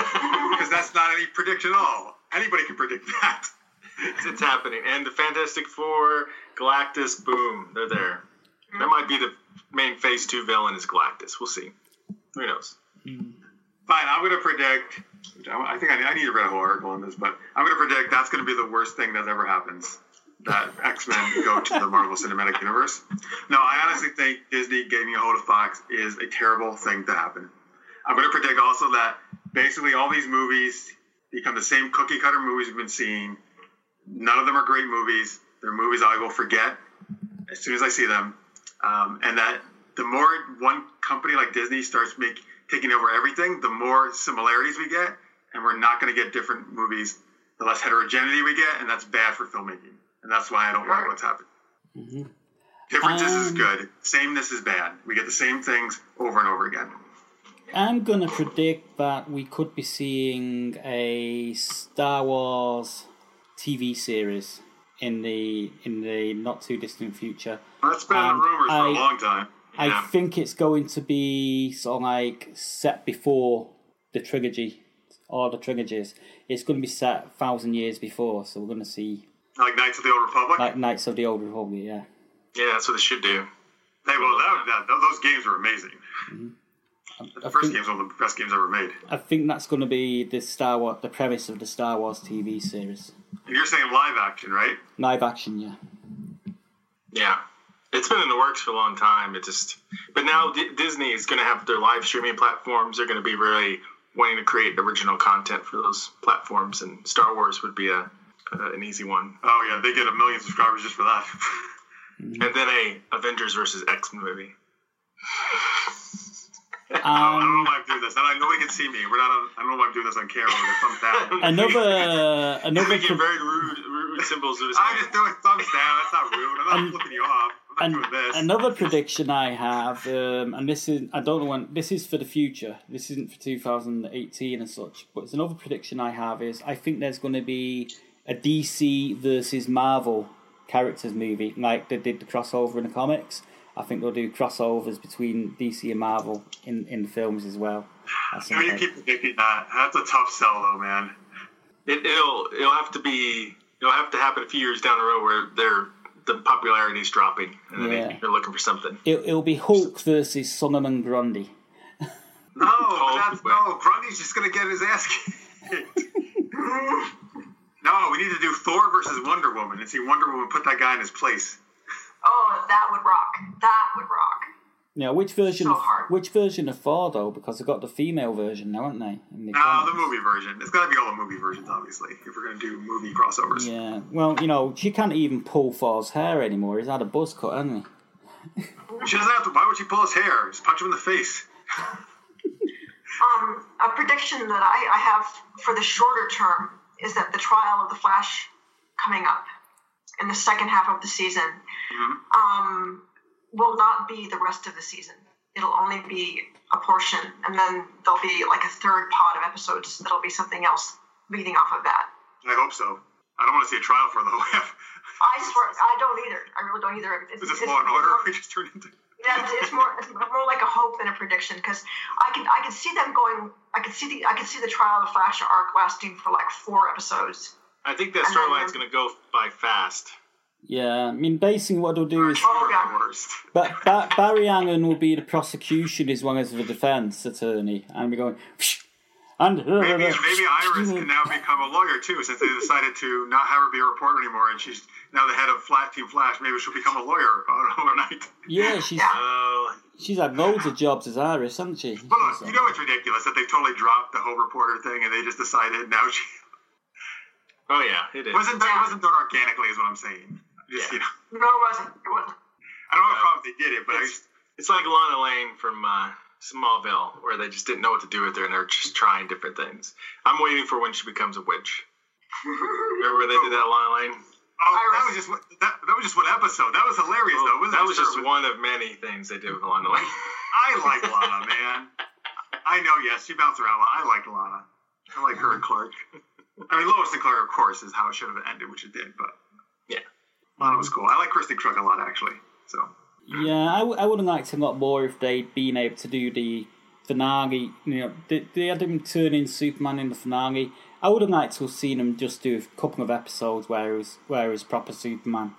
because *laughs* that's not any prediction at all. Anybody can predict that. It's, it's happening. And the Fantastic Four, Galactus, boom, they're there. That might be the main Phase Two villain is Galactus. We'll see. Who knows? Fine. I'm going to predict. I think I need to read a whole article on this, but I'm going to predict that's going to be the worst thing that ever happens that X Men go to the Marvel Cinematic Universe. No, I honestly think Disney getting a hold of Fox is a terrible thing to happen. I'm going to predict also that basically all these movies become the same cookie cutter movies we've been seeing. None of them are great movies. They're movies I will forget as soon as I see them. Um, and that the more one company like Disney starts make, taking over everything, the more similarities we get, and we're not going to get different movies. The less heterogeneity we get, and that's bad for filmmaking and that's why I don't like what's happening. Mm-hmm. Differences um, is good. Sameness is bad. We get the same things over and over again. I'm gonna predict that we could be seeing a Star Wars TV series in the in the not too distant future. That's been and rumors I, for a long time. Yeah. I think it's going to be sort of like set before the trilogy or the trilogies. It's going to be set a thousand years before, so we're going to see like Knights of the Old Republic? Like Knights of the Old Republic, yeah. Yeah, that's what they should do. Hey, well, that, that, those games were amazing. Mm-hmm. The I first think, game's one of the best games ever made. I think that's going to be the Star Wars, the premise of the Star Wars TV series. You're saying live action, right? Live action, yeah. Yeah, it's been in the works for a long time. It just, but now D- Disney is going to have their live streaming platforms. They're going to be really wanting to create original content for those platforms, and Star Wars would be a uh, an easy one. Oh yeah, they get a million subscribers just for that. and then a Avengers versus X Men movie. Um, I don't know why I'm doing this. I don't, nobody can see me. We're not. On, I don't know why I'm doing this on camera with a thumbs down. *laughs* another, another. Making very rude, rude symbols. Of I'm just doing thumbs down. That's not rude. I'm not flipping you off. I'm not doing this. Another prediction I have, um, and this is I don't know when. This is for the future. This isn't for 2018 and such. But it's another prediction I have is I think there's going to be a DC versus Marvel characters movie, like they did the crossover in the comics. I think they'll do crossovers between DC and Marvel in, in the films as well. at some I mean, you keep predicting that. That's a tough sell, though, man. It, it'll it'll have to be it'll have to happen a few years down the road where they're the popularity's dropping and then Yeah. you're looking for something. It, it'll be Hulk versus Solomon Grundy. No, *laughs* Oh, that's, no, Grundy's just gonna get his ass kicked. *laughs* no, we need to do Thor versus Wonder Woman and see Wonder Woman put that guy in his place. Oh, that would rock. That would rock. Now, which version So of hard. which version of Thor though? Because they've got the female version now, haven't they? The No, comics? the movie version. It's gotta be all the movie versions, obviously, if we're gonna do movie crossovers. Yeah. Well, you know, she can't even pull Thor's hair anymore. He's had a buzz cut, hasn't he? She doesn't have to. Why would she pull his hair? Just punch him in the face. *laughs* Um, a prediction that I, I have for the shorter term is that the trial of the Flash coming up in the second half of the season um, will not be the rest of the season. It'll only be a portion, and then there'll be like a third pod of episodes that'll be something else leading off of that. I hope so. I don't want to see a trial for the whole. *laughs* I swear, I don't either. I really don't either. It's, Is this it's- Law and Order? *laughs* We just turned into. Yeah, it's, it's more it's more like a hope than a prediction because I can I can see them going. I can see the I can see the trial of the Flash arc lasting for like four episodes. I think that And then- storyline's going to go by fast. Yeah. I mean, basically, what they'll do is, Oh, You're yeah. but ba- Barry Allen will be the prosecution as well as the defense attorney, and we're going. And Maybe, maybe Iris can now become a lawyer too, since they decided to not have her be a reporter anymore, and she's now the head of Flat Team Flash. Maybe she'll become a lawyer *laughs* overnight. Yeah, she's Oh, she's had loads of jobs as Iris, hasn't she? But look, you know it's ridiculous that they totally dropped the whole reporter thing, and they just decided now she *laughs* oh yeah, it is. wasn't done, it wasn't done organically, is what I'm saying. Just Yeah. you know, No, it wasn't. It wasn't. I don't have a Yeah. problem if they did it, but I It's, just it's like Lana Lane from uh, Smallville, where they just didn't know what to do with her, and they're just trying different things. I'm waiting for when she becomes a witch. Remember where they did that, Lana Lane? oh, that was just one- that, that was just one episode. That was hilarious though. Wasn't that was just it one of many things they did with Lana Lane. *laughs* I like Lana, man. I know, yes, she bounced around. I liked Lana. I like her and Clark. I mean, Lois and Clark, of course, is how it should have ended, which it did. But Yeah. Lana was cool. I like Kristin Kreuk a lot, actually. So Yeah, I, w- I would have liked a lot more if they'd been able to do the finale. You know, they, they had him turn in Superman in the finale. I would have liked to have seen him just do a couple of episodes where he was where he was proper Superman,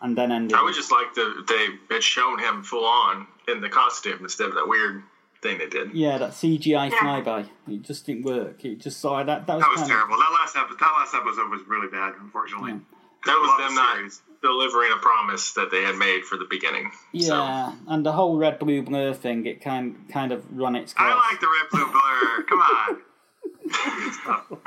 and then end. I would just like the they had shown him full on in the costume instead of that weird thing they did. yeah, that CGI Yeah. flyby. It just didn't work. It just saw that. That was, that was kind terrible. That last episode, that last episode was really bad, unfortunately. Yeah. That was them the not series. Delivering a promise that they had made for the beginning. Of, yeah, and the whole red blue blur thing. It kind kind of run its course. I like the red blue blur. Come on. *laughs* no,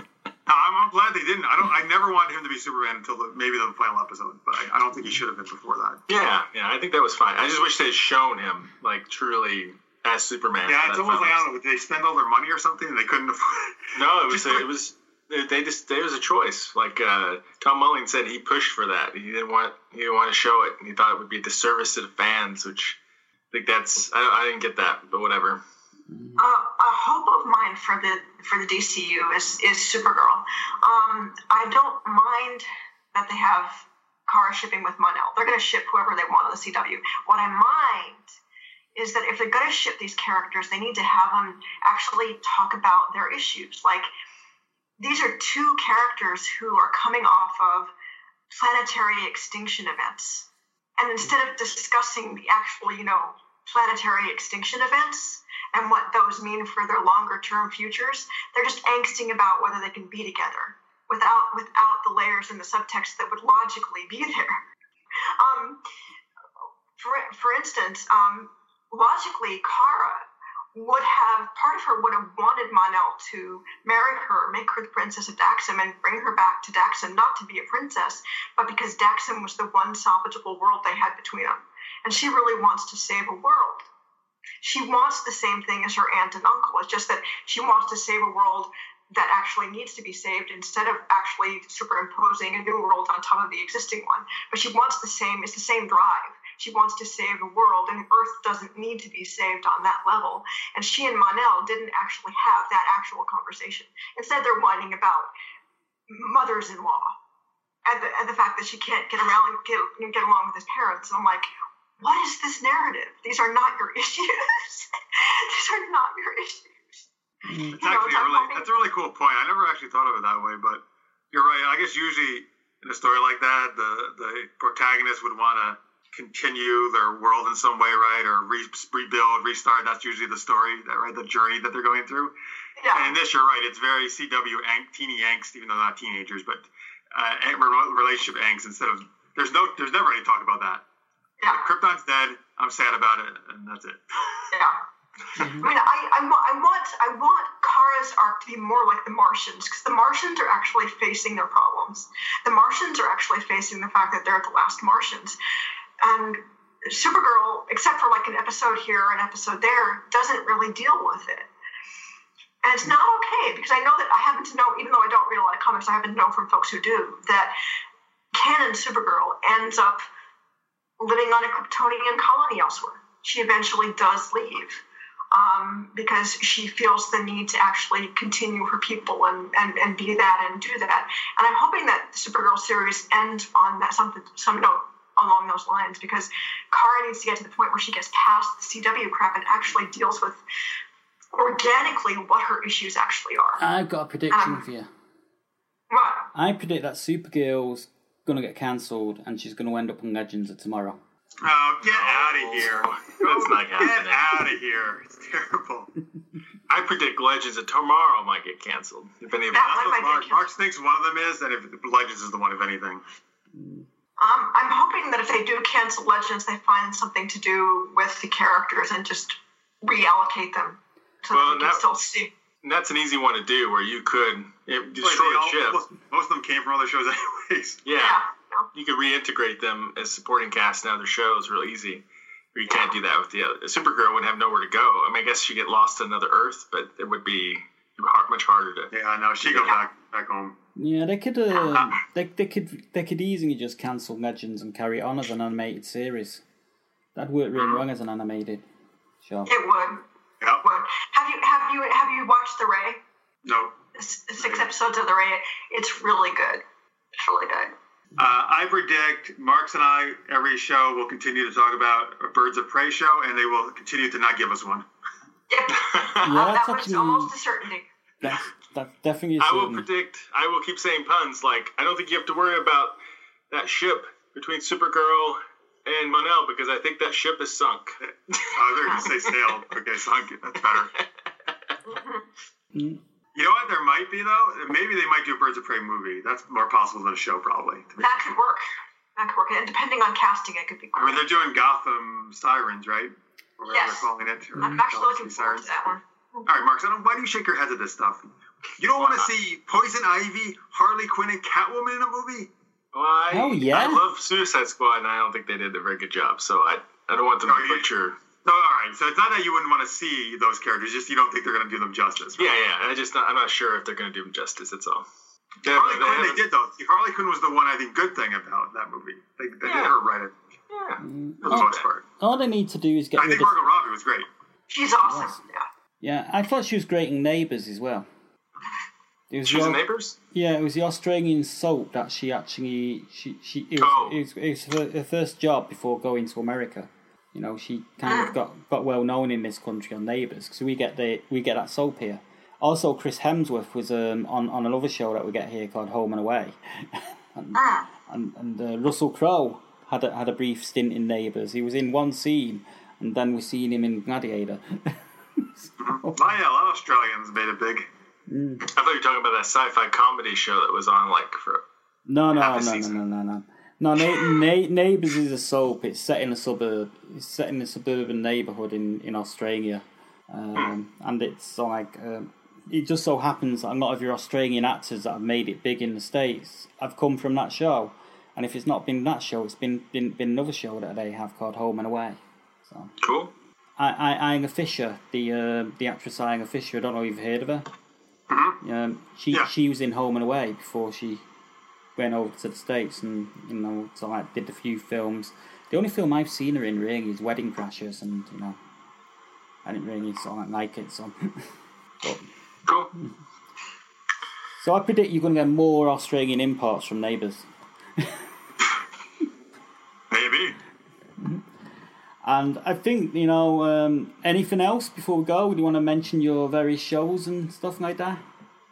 I'm, I'm glad they didn't. I don't. I never wanted him to be Superman until the, maybe the final episode, but I, I don't think he should have been before that. Yeah, yeah, I think that was fine. I just wish they had shown him like truly as Superman. Yeah, it's that almost like I don't know. Did they spend all their money or something and they couldn't afford? No, it *laughs* was like- it was they- just there was a choice. Like uh, Tom Welling said, he pushed for that. He didn't want he didn't want to show it. He thought it would be a disservice to the fans, which I think that's I, I didn't get that, but whatever. Uh, a hope of mine for the for the DCU is is Supergirl. Um, I don't mind that they have Kara shipping with Mon-El. They're going to ship whoever they want on the CW. What I mind is that if they're going to ship these characters, they need to have them actually talk about their issues. Like these are two characters who are coming off of planetary extinction events, and instead of discussing the actual, you know, planetary extinction events and what those mean for their longer term futures. They're just angsting about whether they can be together without without the layers and the subtext that would logically be *laughs* there. Um, for, for instance, um, logically, Kara would have part of her would have wanted Mon-El to marry her, make her the princess of Daxam, and bring her back to Daxam, not to be a princess, but because Daxam was the one salvageable world they had between them, and she really wants to save a world she wants the same thing as her aunt and uncle. It's just that she wants to save a world that actually needs to be saved instead of actually superimposing a new world on top of the existing one. But she wants the same, it's the same drive. She wants to save the world, and Earth doesn't need to be saved on that level. And she and Mon-El didn't actually have that actual conversation. Instead, they're whining about mothers in law and the, and the fact that she can't get around get, get along with his parents. And I'm like, what is this narrative? These are not your *laughs* issues. These are not your issues. Mm, it's You know, actually a really, that's a really cool point. I never actually thought of it that way, but you're right. I guess usually in a story like that, the the protagonist would want to continue their world in some way, right, or re- rebuild, restart. That's usually the story, that right, the journey that they're going through. Yeah. And in this, you're right. It's very CW ang- teeny angst, even though not teenagers, but uh, relationship angst instead of there's no there's never any talk about that. yeah. Krypton's dead. I'm sad about it, and that's it. *laughs* Yeah. I mean, I, I, I want I want Kara's arc to be more like the Martians because the Martians are actually facing their problems. The Martians are actually facing the fact that they're the last Martians, and Supergirl, except for like an episode here, an episode there, doesn't really deal with it. And it's not okay because I know that I happen to know, even though I don't read a lot of comics, I happen to know from folks who do that canon Supergirl ends up living on a Kryptonian colony elsewhere. She eventually does leave um, because she feels the need to actually continue her people and, and, and be that and do that. And I'm hoping that the Supergirl series ends on that something some note along those lines because Kara needs to get to the point where she gets past the CW crap and actually deals with organically what her issues actually are. I've got a prediction Um, for you. Right. I predict that Supergirl's gonna get cancelled and she's gonna end up on Legends of Tomorrow. Oh, get out of here! That's not Get out of here! It's terrible. I predict Legends of Tomorrow might get canceled. If any of That that. one might Mark, get Mark thinks one of them is, and if Legends is the one, if anything. Um, I'm hoping that if they do cancel Legends, they find something to do with the characters and just reallocate them so Well, that we can that- still see. And that's an easy one to do where you could it, destroy they a ship. Most, most of them came from other shows, *laughs* anyways. Yeah. yeah. You could reintegrate them as supporting cast in other shows real easy. Or you can't do that with the other. Supergirl would have nowhere to go. I mean, I guess she'd get lost to another Earth, but it would be much harder to. Yeah, no, she goes back back home. Yeah, they could. Uh, they they could they could easily just cancel Legends and carry it on as an animated series. That'd work really well as an animated show. It would. Yep. would. Have you have you have you watched The Ray? No. Six episodes of The Ray. It's really good. It's really good. Uh, I predict Marks and I every show will continue to talk about a Birds of Prey show, and they will continue to not give us one. Yep. *laughs* Yeah, that's that was actually almost a certainty. that's that's definitely. a I will predict. I will keep saying puns. Like I don't think you have to worry about that ship between Supergirl and Mon-El because I think that ship is sunk. *laughs* Oh, they're going to say sailed. Okay, so I'm, that's better. Mm. You know what? There might be though. Maybe they might do a Birds of Prey movie. That's more possible than a show, probably. That could work. That could work. And depending on casting, it could be I mean, they're doing Gotham Sirens, right? Or Yes. they're calling it. I'm actually Galaxy looking forward to that one. All right, Mark. So don't, why do you shake your head at this stuff? You don't want to see Poison Ivy, Harley Quinn, and Catwoman in a movie? Why? Hell yeah. I love Suicide Squad, and I don't think they did a very good job. So I, I don't want them No, to you- butcher. So all right. So it's not that you wouldn't want to see those characters, just you don't think they're going to do them justice. Yeah, yeah. I just, not, I'm not sure if they're going to do them justice. That's all. Yeah, Harley they Quinn, they haven't- did though. See, Harley Quinn was the one I think good thing about that movie. They, they did her right Yeah. for the most part. All they need to do is get I rid think of. Margot Robbie was great. She's awesome. Yeah. Yeah, I thought she was great in Neighbours as well. It was She was the- Neighbors. Yeah, it was the Australian soap that she actually she she it was, Oh. it was, it was her, her first job before going to America. You know, she kind of got, got well known in this country on Neighbours because we get the we get that soap here. Also, Chris Hemsworth was um, on on another show that we get here called Home and Away, *laughs* and and, and uh, Russell Crowe had a, had a brief stint in Neighbours. He was in one scene, and then we seen him in Gladiator. *laughs* Oh yeah, a lot of Australians made it big. I thought you were talking about that sci-fi comedy show that was on like for. No, no, Half a no, no, season. no, no, no. No, Na- *laughs* Na- Neighbours is a soap. It's set in a suburb. It's set in a suburban neighbourhood in in Australia, um, and it's like um, it just so happens that a lot of your Australian actors that have made it big in the states have come from that show. And if it's not been that show, it's been been, been another show that they have called Home and Away. So, Cool. I, I, Isla Fisher, the uh, the actress Isla Fisher. I don't know if you've heard of her. Um, she Yeah. she was in Home and Away before she went over to the states, and you know, so I did a few films. The only film I've seen her in really is Wedding Crashers, and you know, I didn't really sort of like it. So, *laughs* but, Cool. so I predict you're going to get more Australian imports from Neighbours. *laughs* Maybe. And I think, you know, um, anything else before we go? Do you want to mention your various shows and stuff like that?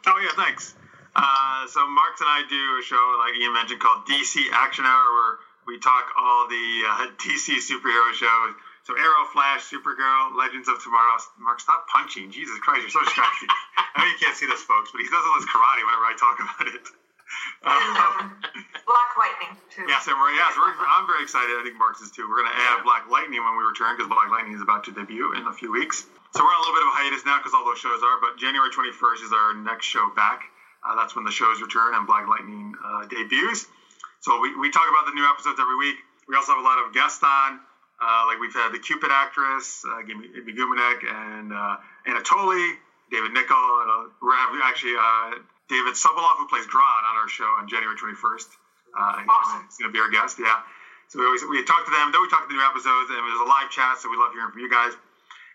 Oh, yeah, thanks. Uh, so, Marks and I do a show, like you mentioned, called DC Action Hour, where we talk all the uh, *laughs* DC superhero shows. So, Arrow, Flash, Supergirl, Legends of Tomorrow. Mark, stop punching. Jesus Christ, you're so distracting. *laughs* I know you can't see this, folks, but he does all this karate whenever I talk about it. *laughs* Black Lightning, too. Yes, and we're, yes, we're, I'm very excited. I think Mark's is too. We're going to add Black Lightning when we return because Black Lightning is about to debut in a few weeks. So we're on a little bit of a hiatus now because all those shows are, but January 21st is our next show back. Uh, that's when the shows return and Black Lightning uh, debuts. So we, we talk about the new episodes every week. We also have a lot of guests on. Uh, like we've had the Cupid actress, uh, Amy Gumenick, and uh, Anatoly, David Nykl, and uh, we're actually uh, David Sobolov, who plays Grodd, on our show on January 21st. Uh, Awesome. He's going to be our guest, yeah. So we always we talk to them, then we talk to the new episodes, and there's a live chat, so we love hearing from you guys.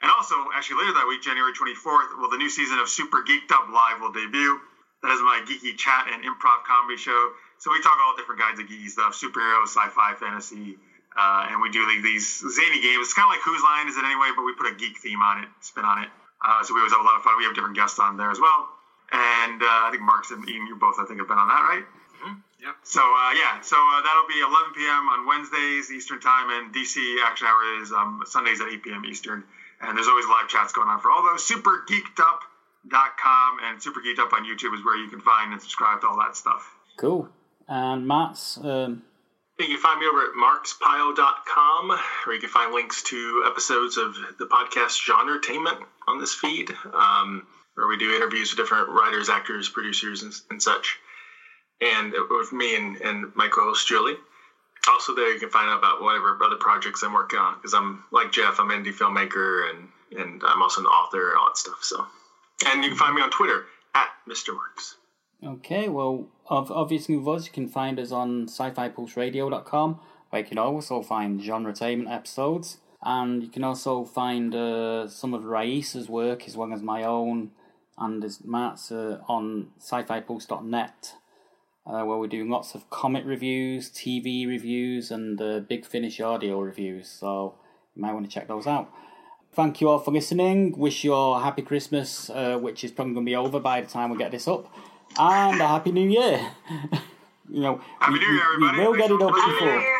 And also, actually later that week, January 24th, well, the new season of Super Geeked Up Live will debut. That is my geeky chat and improv comedy show. So we talk all different kinds of geeky stuff, superheroes, sci-fi, fantasy, uh, and we do like these zany games. It's kind of like Whose Line Is It Anyway, but we put a geek theme on it, spin on it. Uh, so we always have a lot of fun. We have different guests on there as well. And uh, I think Mark's and Ian, you both, I think, have been on that, right? Yep. So uh, yeah, so uh, that'll be 11 p.m. on Wednesdays Eastern Time, and DC Action Hour is um, Sundays at 8 p.m. Eastern. And there's always live chats going on for all those. SuperGeekedUp.com and Super Geeked Up on YouTube is where you can find and subscribe to all that stuff. Cool. And Matt's, um, You can find me over at markspile.com, where you can find links to episodes of the podcast Genre Tainment on this feed, um, where we do interviews with different writers, actors, producers, and, and such. And with me and, and my co host Julie. Also, there you can find out about whatever other projects I'm working on, because I'm like Jeff, I'm an indie filmmaker, and, and I'm also an author, and all that stuff. So, And you can find me on Twitter at Mr. Marks. Okay, well, ob- obviously with us, you can find us on sci-fi-pulseradio.com, where you can also find genre-tainment episodes, and you can also find uh, some of Raissa's work, as well as my own, and as Matt's, uh, on sci-fi-pulse.net, uh, where we're doing lots of comic reviews, TV reviews, and uh, Big Finish audio reviews, so you might want to check those out. Thank you all for listening. Wish you all a happy Christmas, uh, which is probably going to be over by the time we get this up, and a happy New Year. *laughs* you know, Happy we, New Year, we- we everybody. will get it up before. Happy New Year.